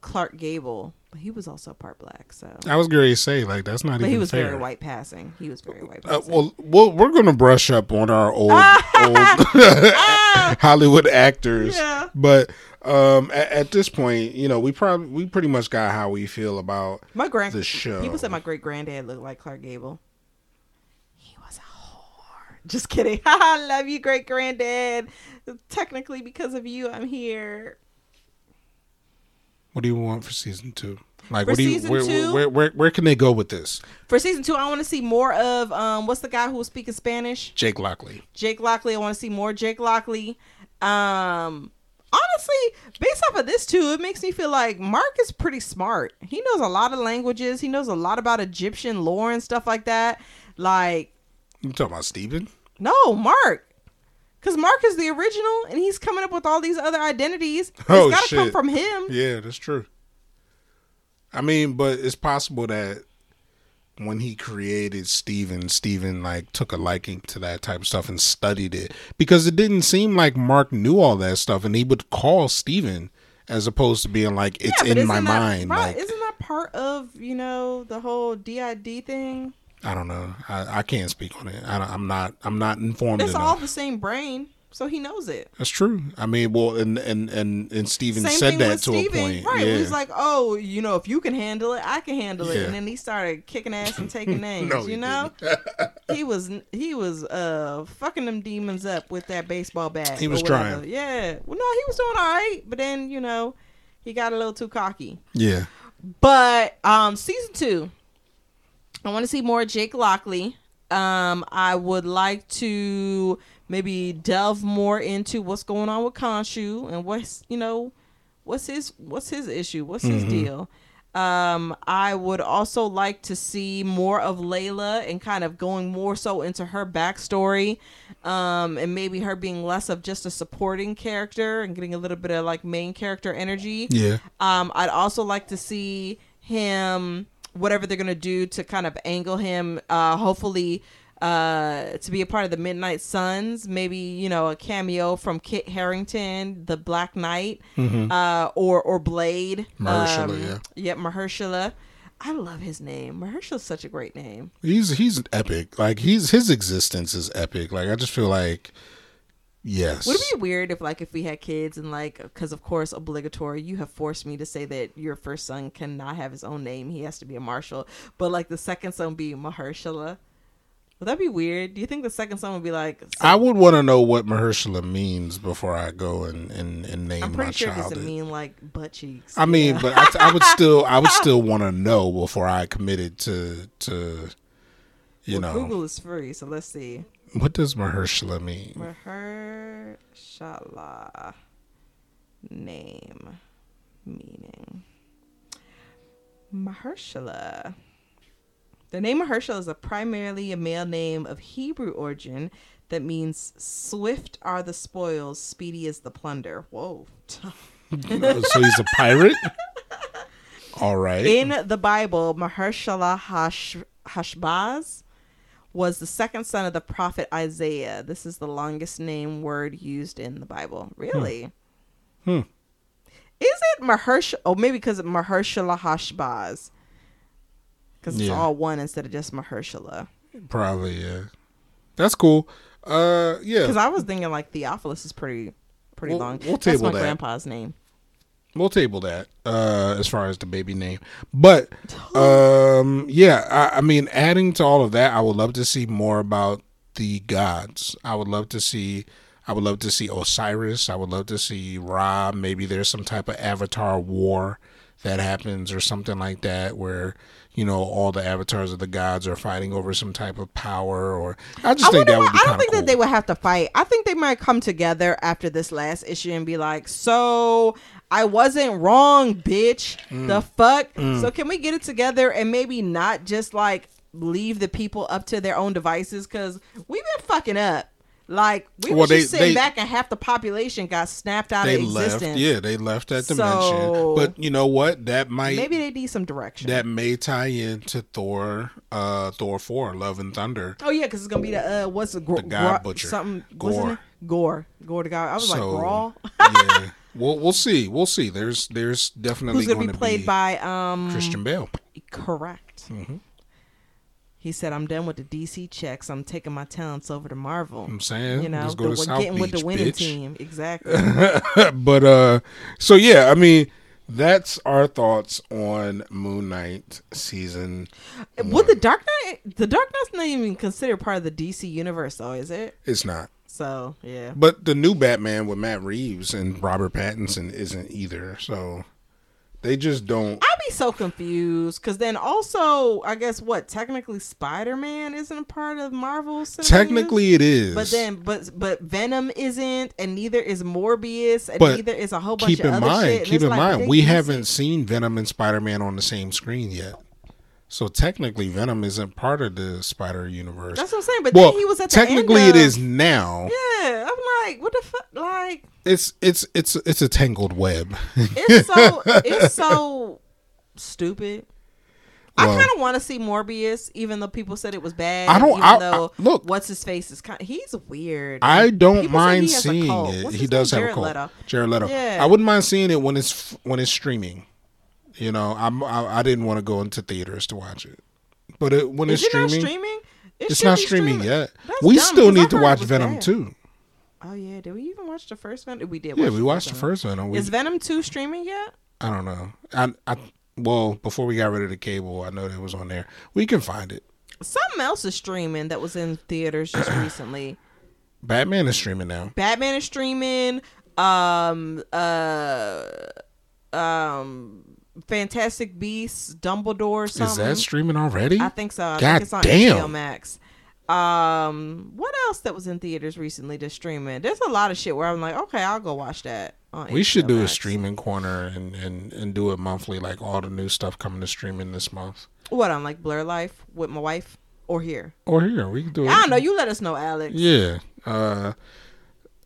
Clark Gable, he was also part black. So, I was going to say like that's not even. but even he was fair. very white passing. He was very white Uh, passing. well, well, we're gonna brush up on our old, old Hollywood actors, Yeah. but um, at, at this point, you know, we probably we pretty much got how we feel about my grand the show. People said my great granddad looked like Clark Gable. He was a whore. Just kidding. I love you, great granddad. Technically, because of you, I'm here. What do you want for season two? Like, For what do you where, two? where where where can they go with this? For season two, I want to see more of um, what's the guy who was speaking Spanish? Jake Lockley. Jake Lockley. I want to see more Jake Lockley. Um, honestly, based off of this too, it makes me feel like Mark is pretty smart. He knows a lot of languages. He knows a lot about Egyptian lore and stuff like that. Like, You talking about Steven? no, Mark. Because Mark is the original, and he's coming up with all these other identities. It's Oh, got to come shit. from him. Yeah, that's true. I mean, but it's possible that when he created Steven, Steven like took a liking to that type of stuff and studied it because it didn't seem like Mark knew all that stuff and he would call Steven as opposed to being like it's Yeah, in my mind. Like isn't that part of you know the whole DID thing? I don't know. I, I can't speak on it. I, don't- I'm not. I'm not informed It's enough. all the same brain, so he knows it. That's true. I mean, well, and and and and Steven Same said that to Steven, a point. right? Yeah. He's like, oh, you know, if you can handle it, I can handle it. Yeah. And then he started kicking ass and taking names. No, you know, he was he was uh fucking them demons up with that baseball bat. He was trying. Yeah. Well, no, he was doing all right, but then you know, he got a little too cocky. yeah. But um, season two, I want to see more Jake Lockley. Um, I would like to maybe delve more into what's going on with Khonshu and what's you know, what's his what's his issue, what's his deal. Um, I would also like to see more of Layla and kind of going more so into her backstory, um, and maybe her being less of just a supporting character and getting a little bit of like main character energy. Yeah. Um, I'd also like to see him whatever they're gonna do to kind of angle him. Uh, hopefully, uh, to be a part of the Midnight Suns. Maybe you know a cameo from Kit Harington, the Black Knight, uh, or or Blade. Mahershala, Um, yeah. Yep, Mahershala. I love his name. Mahershala's such a great name. He's he's epic. Like he's his existence is epic. Like I just feel like yes. Would it be weird if, like, if we had kids and, like, because of course, obligatory, you have forced me to say that your first son cannot have his own name. He has to be a Marshall. But, like, the second son be Mahershala. Would that be weird? Do you think the second son would be like, I would want to know what Mahershala means before I go and and, and name I'm my pretty sure it child. doesn't mean like butt cheeks. I mean, but I, I would still I would still want to know before I committed to to you Well, know Google is free, so let's see. what does Mahershala mean? Mahershala name meaning. Mahershala. The name Mahershala is a primarily a male name of Hebrew origin that means swift are the spoils, speedy is the plunder. Whoa. so he's a pirate. All right. In the Bible, Mahershala Hash- Hashbaz was the second son of the prophet Isaiah. This is the longest name word used in the Bible. Really? Hmm. Is it Mahershala? Oh, maybe because Mahershala Hashbaz. Because it's Yeah. all one instead of just Mahershala. Probably yeah. That's cool. Uh yeah. Because I was thinking like Theophilus is pretty pretty We'll- long. we'll That's table my that. grandpa's name. we'll table that uh as far as the baby name but um yeah I, I mean adding to all of that i would love to see more about the gods i would love to see i would love to see osiris i would love to see ra maybe there's some type of avatar war that happens or something like that where you know all the avatars of the gods are fighting over some type of power or i just I think that would be I don't think cool that they would have to fight. I think they might come together after this last issue and be like, "So I wasn't wrong, bitch. Mm. The fuck. So can we get it together and maybe not just like leave the people up to their own devices? Because we've been fucking up. Like we Well, were they- just sitting they- back and half the population got snapped out they of left existence. yeah they left that dimension So- but you know what that might Maybe they need some direction. that may tie into Thor, uh, Thor Four, Love and Thunder. Oh yeah, because it's gonna be the uh, what's the, gr- The God Gro- Butcher. Something Gorr. Gorr. Gorr the guy. I was like So, Grawl. yeah, we'll we'll see, we'll see. There's there's definitely Who's gonna going be played be by um Christian Bale. Correct. Mm-hmm. He said, "I'm done with the DC checks. I'm taking my talents over to Marvel. I'm saying, you know, let's go the- to getting with the winning bitch. team. Exactly. but uh, so yeah, I mean, that's our thoughts on Moon Knight season. Would the Dark Knight? The Dark Knight's not even considered part of the DC universe, though, is it? It's not, So yeah. but the new Batman with Matt Reeves and Robert Pattinson isn't either. So They just don't. I'd be so confused because then also, I guess what technically Spider Man isn't a part of Marvel. Technically, it is. but then, but but Venom isn't, and neither is Morbius, and But neither is a whole bunch keep of in other mind, shit. keep in like, mind, we haven't see- seen Venom and Spider Man on the same screen yet. So technically, Venom isn't part of the Spider Universe. That's what I'm saying. But well, then he was at the technically, end it of- is now. Yeah, I'm like, what the fuck? Like, It's it's it's it's a tangled web. it's so it's so stupid. I kind of want to see Morbius, even though people said it was bad. I don't- I- I- look. what's his face is kind. He's weird. I don't mind a seeing it. He does name? have a Jared cult. Leto. Jared Leto. Yeah. I wouldn't mind seeing it when it's when it's streaming. You know, I'm I, I didn't want to go into theaters to watch it, but it, when Is it's it streaming, streaming? It it's not streaming yet. That's we dumb, still need to watch Venom bad. too. Oh yeah, did we even watch the first Venom? We did. Yeah, we watched the first Venom. We, Is Venom two streaming yet? I don't know. I I well before we got rid of the cable, I know that it was on there. We can find it. Something else is streaming that was in theaters just recently. Batman is streaming now. Batman is streaming. Um, uh, um, Fantastic Beasts, Dumbledore, something. Is that streaming already? I think so. I God think it's on damn. HBO Max. Um, what else that was in theaters recently that's streaming? There's a lot of shit where I'm like, okay, I'll go watch that. On we should HBO do a streaming corner and, and, and do it monthly, like all the new stuff coming to streaming this month. What on like Blurred Life with my wife or here? Or here, we can do it. I don't know. You let us know, Alex. Yeah. Uh,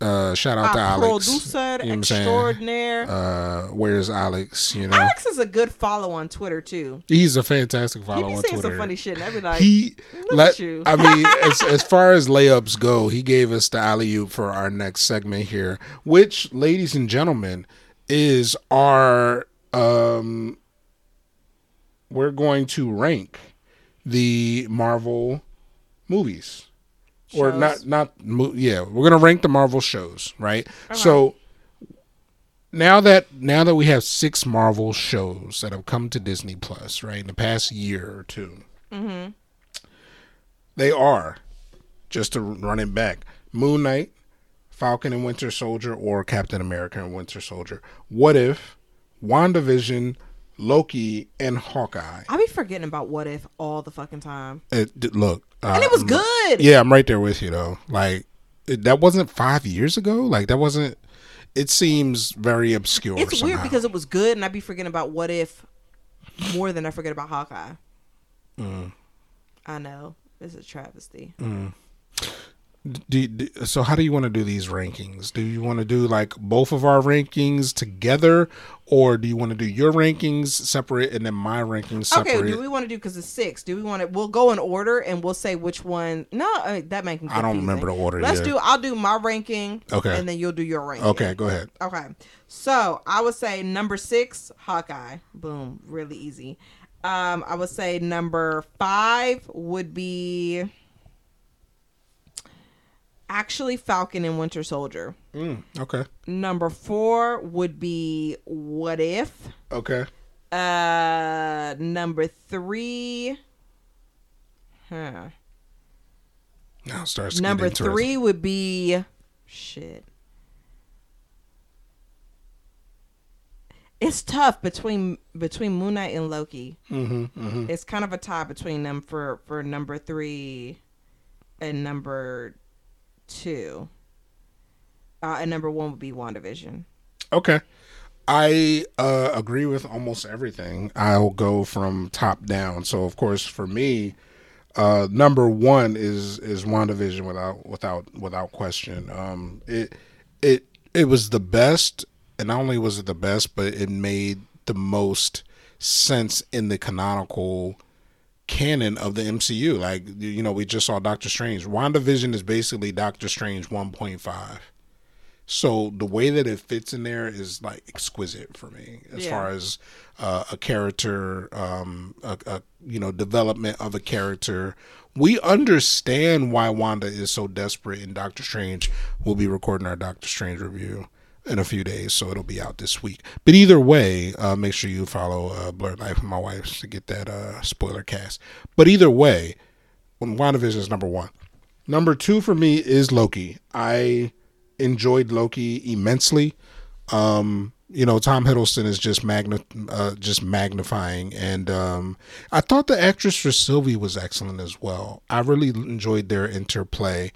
uh, shout out to Alex. producer You know extraordinaire. Uh, where's Alex? You know, Alex is a good follow on Twitter too. he's a fantastic He follow be on saying Twitter. some funny shit and every like he let you. I mean, as as far as layups go, he gave us the alley oop for our next segment here, which, ladies and gentlemen, is our um. We're going to rank the Marvel movies, or not not yeah. We're gonna rank the Marvel shows, right? So now that now that we have six Marvel shows that have come to Disney Plus, right, in the past year or 2 Mm-hmm. they are just to run it back: Moon Knight, Falcon and Winter Soldier, or Captain America and Winter Soldier. What if WandaVision, Loki, and Hawkeye? I be forgetting about what if all the fucking time. It, look, uh, And it was good. Yeah, I'm right there with you though. Like it, that wasn't five years ago. Like that wasn't. It seems very obscure. It's somehow. weird because it was good and I be forgetting about what if more than I forget about Hawkeye. Mm. I know. It's a travesty. Do, do, so how do you want to do these rankings? Do you want to do like both of our rankings together, or do you want to do your rankings separate and then my rankings separate? Okay, do we want to do because it's six? Do we want to? We'll go in order and we'll say which one. No, uh, that makes me. I don't remember the order Let's yet. do. I'll do my ranking. Okay. and then you'll do your ranking. okay, go ahead. Okay. So I would say number six, Hawkeye. Boom. Really easy. Um, I would say number five would be actually Falcon and Winter Soldier. Mm, okay, Number four would be What If. okay. Uh, number three. Huh. Now it starts. to get Number three would be shit. It's tough between between Moon Knight and Loki. Mm-hmm, mm-hmm. It's kind of a tie between them for for number three and number two. Uh, and number one would be WandaVision. Okay. I uh, agree with almost everything. I'll go from top down. So of course for me, uh, number one is is WandaVision without without without question. Um, it it it was the best, and not only was it the best, but it made the most sense in the canonical canon of the MCU. Like you know, we just saw Doctor Strange. WandaVision is basically Doctor Strange 1.5. So the way that it fits in there is like exquisite for me, as Yeah. far as uh, a character, um, a, a you know development of a character. We understand why Wanda is so desperate in Doctor Strange. We'll be recording our Doctor Strange review in a few days, so it'll be out this week. But either way, uh, make sure you follow uh, Blurred Life and my wife to get that uh, spoiler cast. But either way, when WandaVision is number one. Number two for me is Loki. I enjoyed Loki immensely. Um, you know Tom Hiddleston is just magna uh, just magnifying, and um, I thought the actress for Sylvie was excellent as well. I really enjoyed their interplay.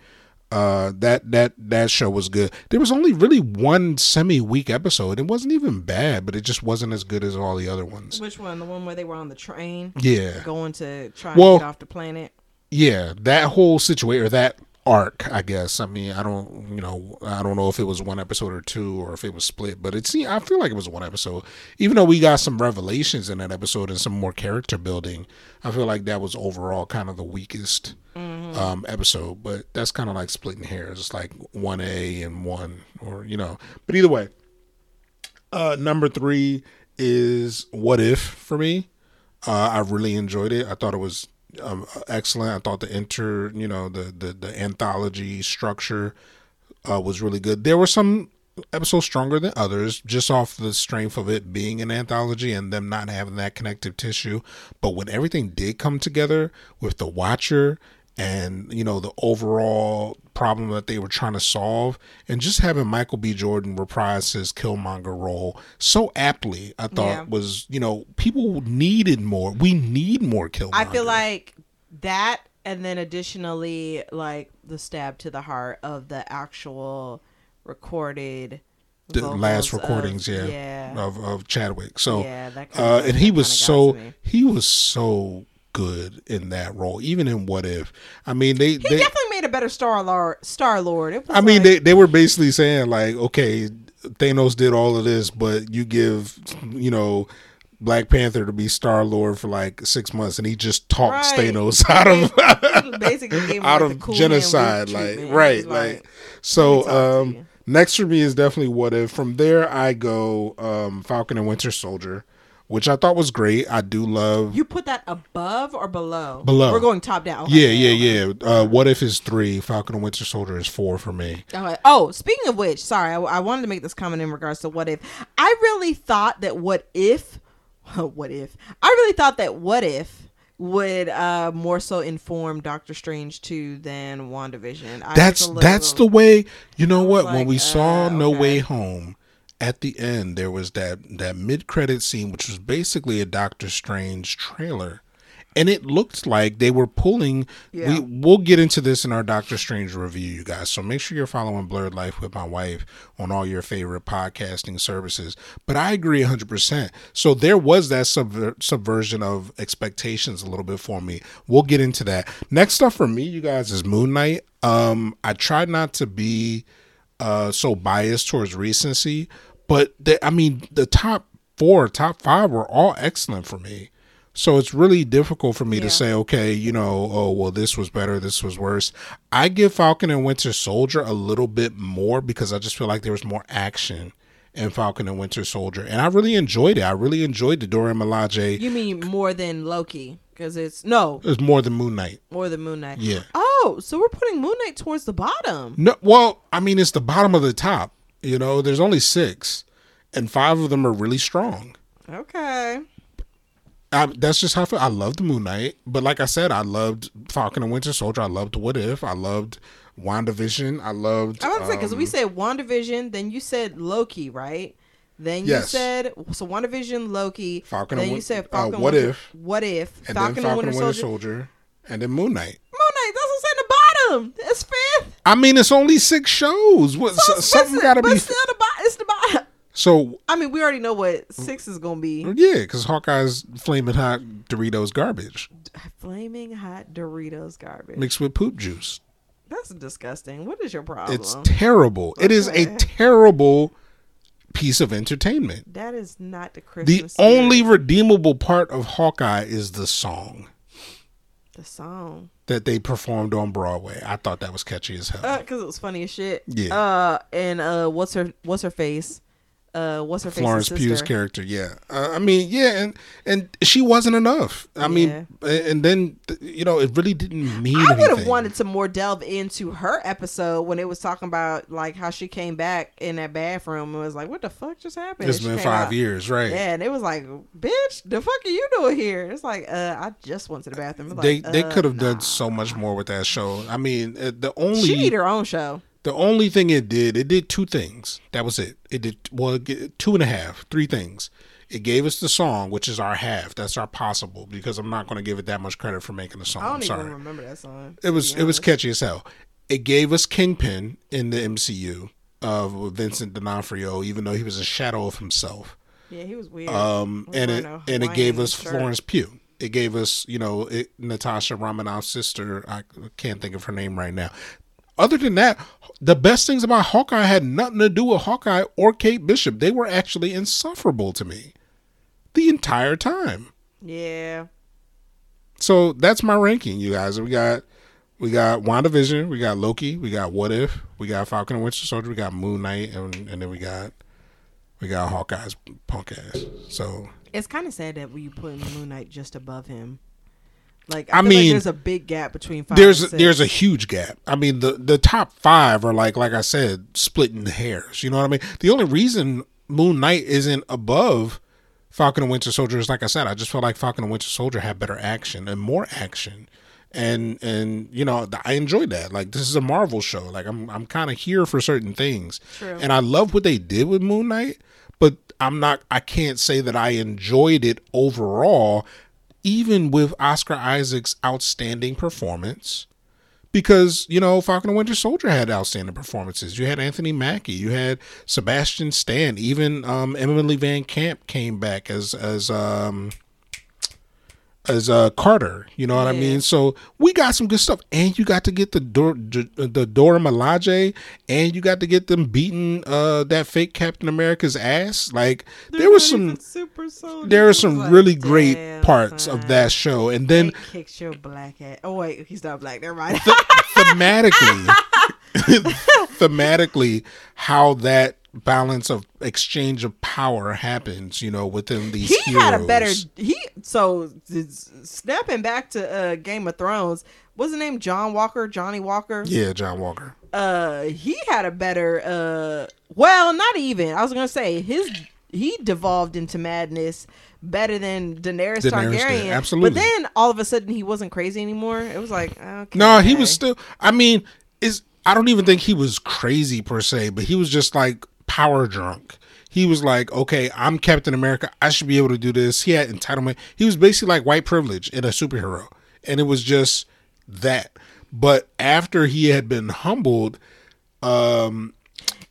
Uh, that that that show was good. There was only really one semi week episode. It wasn't even bad, but it just wasn't as good as all the other ones. Which one? The one where they were on the train? Yeah, going to try Well- to get off the planet. yeah. That whole situation, or that arc, I guess. I mean, I don't, you know, I don't know if it was one episode or two, or if it was split. But it seemed, I feel like it was one episode. Even though we got some revelations in that episode and some more character building, I feel like that was overall kind of the weakest um, episode. But that's kind of like splitting hairs. It's like one A and one, or you know. But either way, uh, number three is What If for me. Uh, I really enjoyed it. I thought it was um, excellent. I thought the inter, you know, the the, the anthology structure uh, was really good. There were some episodes stronger than others, just off the strength of it being an anthology and them not having that connective tissue. But when everything did come together with the Watcher and you know the overall problem that they were trying to solve, and just having Michael B. Jordan reprise his Killmonger role so aptly, I thought Yeah. was you know people needed more. We need more Killmonger. I feel like that, and then additionally, like the stab to the heart of the actual recorded. the last of- recordings, yeah, yeah, of of Chadwick. So, yeah. That uh, and he was so he was so good in that role, even in What If. I mean, they He they. definitely made a better Star Lord. Star Lord. I mean, like- they they were basically saying like, okay, Thanos did all of this, but you give you know. Black Panther to be Star Lord for like six months, and he just talks Right. Thanos out of basically out of cool genocide, like right, He's like so. "Let me talk to Um, next for me is definitely what if. From there, I go um, Falcon and Winter Soldier, which I thought was great. I do love. You put that above or below? Below. We're going top down. yeah, Okay, yeah, okay. yeah. Uh, what if is three? Falcon and Winter Soldier is four for me. Okay. Oh, speaking of which, sorry, I, I wanted to make this comment in regards to what if. I really thought that what if, what if? I really thought that what if would uh more so inform Doctor Strange 2 than WandaVision. I That's little- that's the way. You know what? when like, we saw uh, No okay. Way Home, at the end there was that that mid credit scene, which was basically a Doctor Strange trailer, and it looked like they were pulling. Yeah. We we'll get into this in our Doctor Strange review, you guys. So make sure you're following Blurred Life with my wife on all your favorite podcasting services. But I agree 100. percent So there was that subver- subversion of expectations a little bit for me. We'll get into that. Next up for me, you guys, is Moon Knight. Um, I tried not to be uh so biased towards recency, but the, I mean the top four, top five were all excellent for me. So it's really difficult for me to say, okay, you know, oh well, this was better, this was worse. I give Falcon and Winter Soldier a little bit more because I just feel like there was more action in Falcon and Winter Soldier, and I really enjoyed it. I really enjoyed the Dora Milaje. You mean more than Loki? Because it's no It's more than Moon Knight. more than Moon Knight. Yeah. Oh, so we're putting Moon Knight towards the bottom. No, well, I mean, it's the bottom of the top. You know, there's only six, and five of them are really strong. Okay. I, that's just how I feel. I loved Moon Knight, but like I said, I loved Falcon and Winter Soldier. I loved What If. I loved WandaVision. I loved. I was say because um, we said WandaVision, then you said Loki, right? Then you Yes. said so WandaVision, Loki. Falcon Then and you said uh, Falcon. What Winter- If? What if? and Falcon, then Falcon and Winter, Soldier. Soldier, and then Moon Knight. Moon Knight. That's what's at the bottom. It's fifth. I mean, it's only six shows. What? So so- something but- got to but be. still the bottom. It's the bottom. So I mean, we already know what six is gonna be. yeah, because Hawkeye's flaming hot Doritos garbage Flaming hot Doritos garbage. mixed with poop juice. That's disgusting. What is your problem? It's terrible. It is a terrible piece of entertainment. that is not the Christmas. The only redeemable part of Hawkeye is the song the song. That they performed on Broadway. I thought that was catchy as hell. because it was funny as shit. Yeah. Uh, and uh, what's her what's her face? Uh, what's her Florence Pugh's character, yeah. Uh, I mean, yeah, and and she wasn't enough. I mean, and then you know, it really didn't mean. I would have wanted to more delve into her episode when it was talking about like how she came back in that bathroom and was like, "What the fuck just happened?" It's been five out. years, right? Yeah, and it was like, "Bitch, the fuck are you doing here?" It's like, uh, I just went to the bathroom. They like, they uh, could have nah. done so much more with that show. I mean, uh, the only She need her own show. The only thing it did, it did two things. That was it. It did well, two and a half, three things. It gave us the song, which is our half. That's our possible because I'm not going to give it that much credit for making the song. I don't I'm even sorry. remember that song. It was it was catchy as hell. It gave us Kingpin in the MCU of Vincent D'Onofrio, even though he was a shadow of himself. Yeah, he was weird. Um, and it and it gave us shirt. Florence Pugh. It gave us you know it, Natasha Romanoff's sister. I can't think of her name right now. Other than that, the best things about Hawkeye had nothing to do with Hawkeye or Kate Bishop. They were actually insufferable to me the entire time. Yeah. So that's my ranking, you guys. We got we got WandaVision, we got Loki, we got What If, we got Falcon and Winter Soldier, we got Moon Knight, and, and then we got we got Hawkeye's punk ass. So It's kind of sad that we put Moon Knight just above him. Like I I, mean, like there's a big gap between five. there's there's a huge gap. I mean, the the top five are like like I said, splitting hairs. You know what I mean? The only reason Moon Knight isn't above Falcon and Winter Soldier is like I said, I just feel like Falcon and Winter Soldier had better action and more action. And and you know I enjoyed that. Like this is a Marvel show. Like I'm I'm kind of here for certain things. True. And I love what they did with Moon Knight, but I'm not. I can't say that I enjoyed it overall, even with Oscar Isaac's outstanding performance because you know Falcon and Winter Soldier had outstanding performances. You had Anthony Mackie, you had Sebastian Stan, even um, Emily VanCamp came back as as um, as uh, Carter. You know what I mean? So we got some good stuff, and you got to get the Dor- the Dora Milaje, and you got to get them beating uh, that fake Captain America's ass. Like They're there was some super soldiers. there are some like, really great damn, parts of that show, and then They kicked your black ass. Oh wait, he's not black. Never mind. thematically thematically how that balance of exchange of power happens you know within these he heroes. had a better he so snapping back to uh game of thrones was the name john walker johnny walker yeah john walker uh he had a better uh well not even i was gonna say his he devolved into madness better than Daenerys, Daenerys Targaryen. absolutely. But then all of a sudden he wasn't crazy anymore. It was like okay. no he was still i mean is i don't even think he was crazy per se but he was just like power drunk he was like okay i'm captain america i should be able to do this he had entitlement he was basically like white privilege in a superhero and it was just that but after he had been humbled um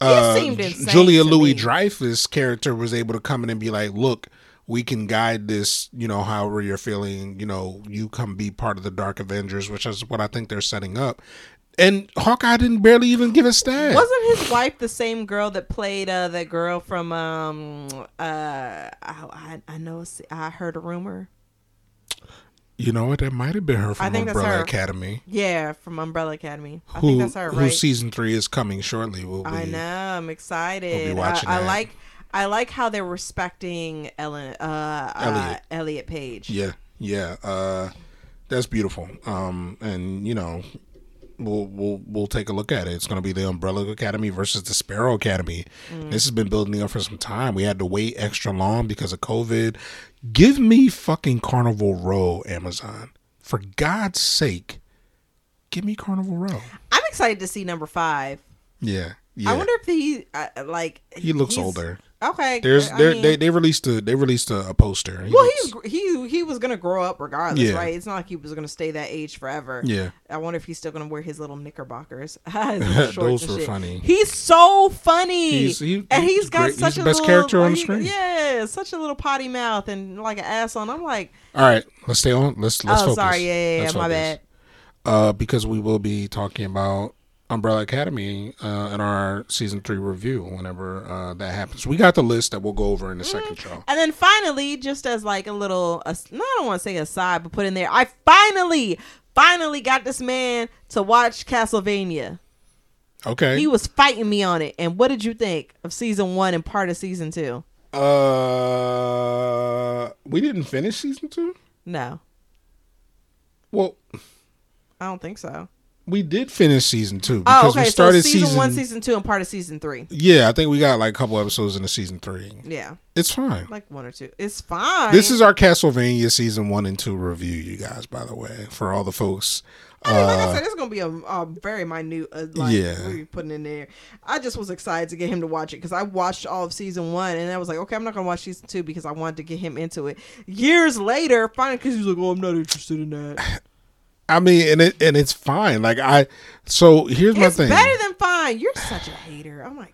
uh, Julia Louis. Dreyfus character was able to come in and be like, "Look, we can guide this. You know, however you're feeling. You know, you come be part of the Dark Avengers, which is what I think they're setting up." And Hawkeye didn't barely even give a stab. Wasn't his wife the same girl that played uh that girl from um uh I I, I know I heard a rumor. you know what? That might have been her from I think that's Umbrella her. Academy. Yeah, from Umbrella Academy. I Who, think that's her, who season three is coming shortly. Will be. I know. I'm excited. watching I, I like. I like how they're respecting Ellen. Uh, Elliot. Uh, Elliot Page. Yeah, yeah. Uh, that's beautiful. Um, and you know, we'll we'll we'll take a look at it. It's going to be the Umbrella Academy versus the Sparrow Academy. This has been building up for some time. We had to wait extra long because of COVID. Give me fucking Carnival Row, Amazon. For God's sake, give me Carnival Row. I'm excited to see number five. Yeah, yeah. I wonder if he uh, like. he looks older. Okay. There's there mean- they they released a they released a, a poster. He Well, looks- he's he he was gonna grow up regardless, Yeah. right? It's not like he was gonna stay that age forever. yeah. I wonder if he's still gonna wear his little knickerbockers. His little Those were shit. funny. He's so funny, He's- he- and he's he's got great. such He's a best little, character on the screen. Yeah, such a little potty mouth and like an ass on. I'm like, All right, let's stay on. Let's let's oh, focus. sorry, yeah, yeah, yeah my focus. bad. uh, because we will be talking about Umbrella Academy uh, in our season three review whenever uh, that happens. We got the list that we'll go over in a second, y'all. And then finally, just as like a little, a, no, I don't want to say aside, but put in there, I finally, finally got this man to watch Castlevania. Okay. He was fighting me on it. And what did you think of season one and part of season two? uh, we didn't finish season two. No, Well, I don't think so. We did finish season two because okay. we started so season, season, one, season two, and part of season three. Yeah, I think we got like a couple episodes into season three. Yeah, It's fine. like one or two. It's fine. This is our Castlevania season one and two review, you guys. By the way, for all the folks. I mean, like I Uh, said, it's gonna be a, a very minute. Uh, like, Yeah. putting in there? I just was excited to get him to watch it because I watched all of season one, and I was like, okay, I'm not gonna watch season two because I wanted to get him into it. Years later, finally, because he's like, oh, I'm not interested in that. I mean, and it and it's fine. Like I, so here's my it's thing. better than fine. You're such a hater. Oh my.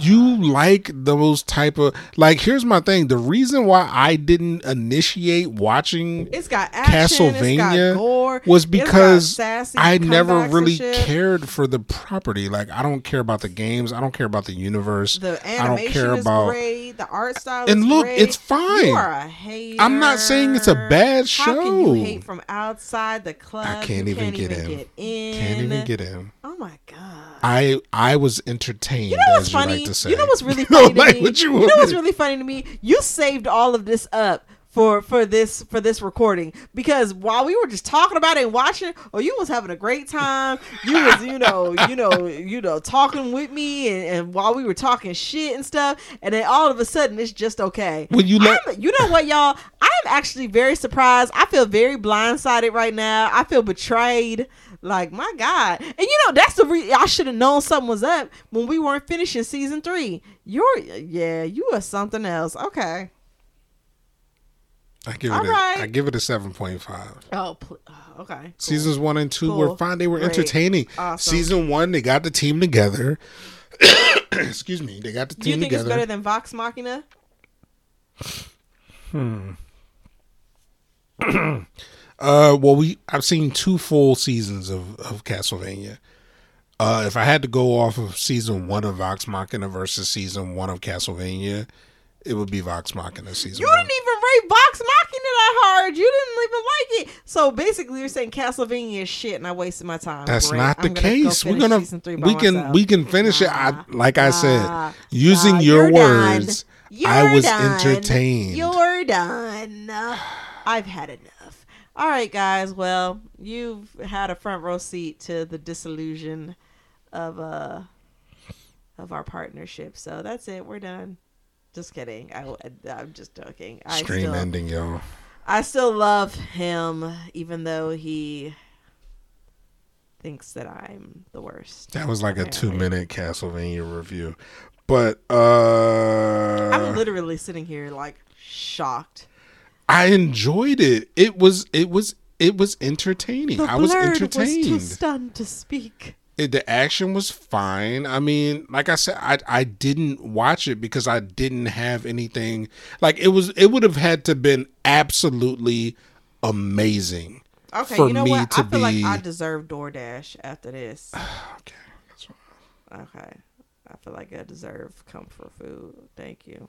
You like those type of like here's my thing the reason why i didn't initiate watching It's got action. castlevania it's got gore, was because sassy i never really cared for the property like i don't care about the games i don't care about the universe The i don't animation care is about great. The art style And look, great. it's fine. You are a hater. I'm not saying it's a bad How can you show. hate from outside the club? i can't even, get, in. get in. can't even get in Oh my god. I i was entertained You know what's you funny? like to say You know what's really funny to like me? what you you know what's really funny to me? You saved all of this up for for this for this recording because while we were just talking about it and watching, oh, you was having a great time. You was you know you know you know talking with me and, and while we were talking shit and stuff, and then all of a sudden it's just okay. When you let- I'm- you know what, y'all? I'm actually very surprised. I feel very blindsided right now. I feel betrayed. Like my God, and you know that's the re- I should have known something was up when we weren't finishing season three. You're yeah, you are something else. Okay. i give it All a, right. i give it a 7.5 Oh, pl- oh, okay. cool. Seasons one and two Cool. were fine. They were Great. entertaining. Awesome. Season one, they got the team together. Excuse me, they got the team Do you team think it's better than Vox Machina? Hmm. uh, well, we I've seen two full seasons of of Castlevania. Uh, if I had to go off of season one of Vox Machina versus season one of Castlevania, it would be Vox Machina season You one. didn't even rate Vox Machina that hard. You didn't even like it. So basically, you're saying Castlevania is shit, and I wasted my time. That's not the I'm gonna case. We're gonna season three by we can myself. we can finish it. I like I said, using nah, your words, I was done. entertained. You're done. I've had enough. All right, guys. Well, you've had a front row seat to the disillusion of uh of our partnership. So that's it. We're done. Just kidding. I, I'm just joking. I Stream still, ending, yo. I still love him, even though he thinks that I'm the worst. That was like a two minute Castlevania review. But uh I'm literally sitting here like shocked. I enjoyed it. It was it was it was entertaining. The I was entertained. Was too stunned to speak. It- the action was fine. I mean, like I said, I I didn't watch it because I didn't have anything like it was it would have had to been absolutely amazing. Okay, for you know me what? to I feel like be- I deserve DoorDash after this. Okay. Okay. I feel like I deserve comfort food. Thank you.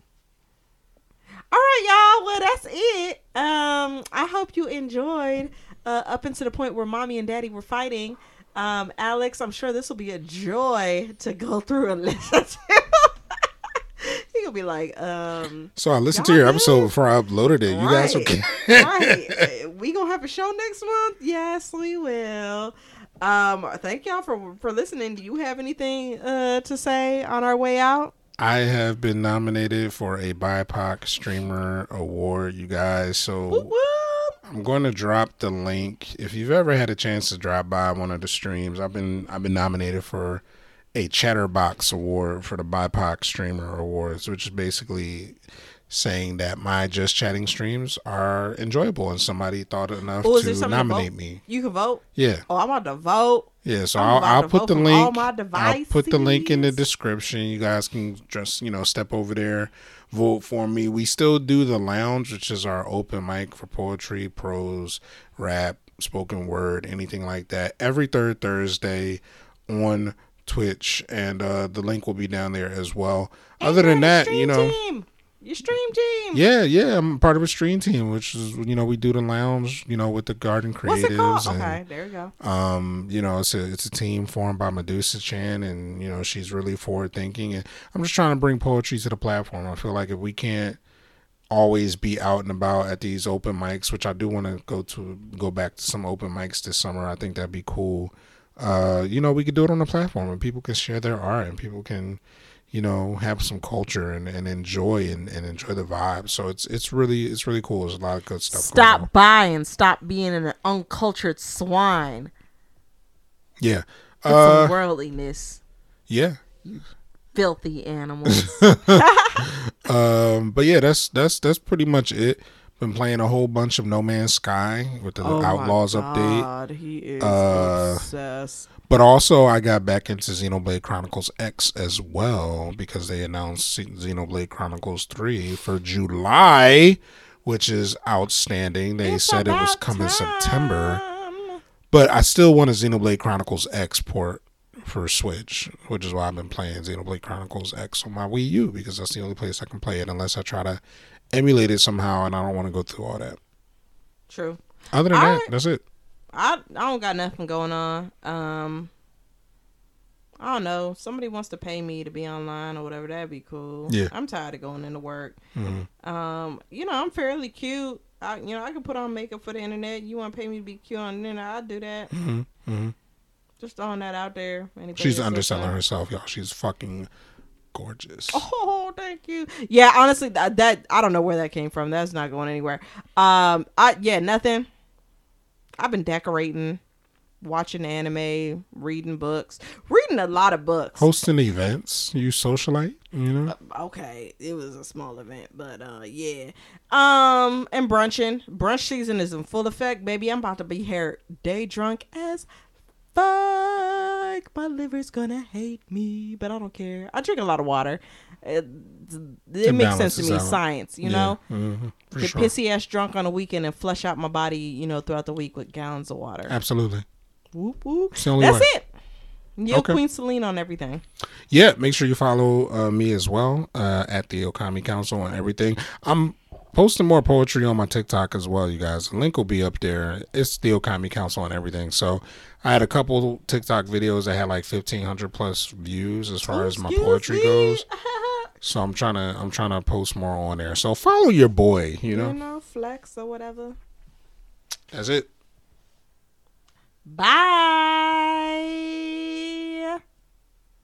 Right, y'all. Well, that's it. Um, I hope you enjoyed uh, up until the point where mommy and daddy were fighting. Um, Alex, I'm sure this will be a joy to go through and listen to. he gonna be like, um, So I listened to your good? episode before I uploaded it. You guys Right. okay? right. We gonna have a show next month? Yes, we will. Um, thank y'all for for listening. Do you have anything uh to say on our way out? I have been nominated for a BIPOC Streamer Award, you guys. So Whoop, whoop. I'm going to drop the link. If you've ever had a chance to drop by one of the streams, I've been I've been nominated for a Chatterbox Award for the BIPOC Streamer Awards, which is basically saying that my just chatting streams are enjoyable and somebody thought enough Oh, to something to nominate me. You can vote. Yeah. Oh, I'm about to vote. Yeah, so I'm I'll, I'll put the link. I'll put the link in the description. You guys can just you know step over there, vote for me. We still do the lounge, which is our open mic for poetry, prose, rap, spoken word, anything like that. Every third Thursday on Twitch, and uh, the link will be down there as well. Other And than that, you know. team. Your stream team. Yeah, yeah, I'm part of a stream team, which is you know we do the lounge, you know, with the garden Creatives. What's it called? and Okay, there you go. um, you know, it's a it's a team formed by Medusa Chan, and you know she's really forward thinking, and I'm just trying to bring poetry to the platform. I feel like if we can't always be out and about at these open mics, which I do want to go to go back to some open mics this summer, I think that'd be cool. uh, you know, we could do it on a platform and people can share their art and people can, you know, have some culture and, and enjoy and, and enjoy the vibe. So it's it's really it's really cool. There's a lot of good stuff. going on. Stop buying. Stop being an uncultured swine. Yeah. Get Uh, some worldliness. yeah. Filthy animals. Um, but yeah, that's that's that's pretty much it. Been playing a whole bunch of No Man's Sky with the Oh my Outlaws update. God, he is Uh, obsessed. But also, I got back into Xenoblade Chronicles X as well because they announced Xenoblade Chronicles 3 for July, which is outstanding. They It's said it was coming September. But I still want a Xenoblade Chronicles X port for Switch, which is why I've been playing Xenoblade Chronicles X on my Wii U because that's the only place I can play it unless I try to emulate it somehow, and I don't want to go through all that. True. Other than All that, that's it. I I don't got nothing going on. Um, I don't know. Somebody wants to pay me to be online or whatever. That'd be cool. Yeah. I'm tired of going into work. Mhm. Um, you know, I'm fairly cute. I, you know, I can put on makeup for the internet. You want to pay me to be cute on the internet? I'll do that. hmm hmm Just throwing that out there. Anybody She's underselling herself, y'all. She's fucking gorgeous. Oh, thank you. Yeah, honestly, that, that I don't know where that came from. That's not going anywhere. Um, I yeah, nothing. I've been decorating, watching anime, reading books, reading a lot of books. Hosting events, you socialite, you know. okay, it was a small event, but uh, yeah. Um, and brunching. Brunch season is in full effect, baby. I'm about to be here day drunk as fuck. My liver's gonna hate me, but I don't care. I drink a lot of water. It, it, It makes sense to me. out. Science, you know. hmm Get sure. pissy ass drunk on a weekend and flush out my body, you know, throughout the week with gallons of water. Absolutely. Whoop whoop. It's the only That's way. it. Yo, Okay. Queen Celine on everything. Yeah, make sure you follow uh, me as well uh, at the Okami Council and everything. I'm posting more poetry on my TikTok as well, you guys. The link will be up there. It's the Okami Council and everything. So I had a couple TikTok videos that had like 1,500 plus views as far as my poetry me. goes. So I'm trying to I'm trying to post more on there. So follow your boy. You you know, know, flex or whatever. that's it. Bye.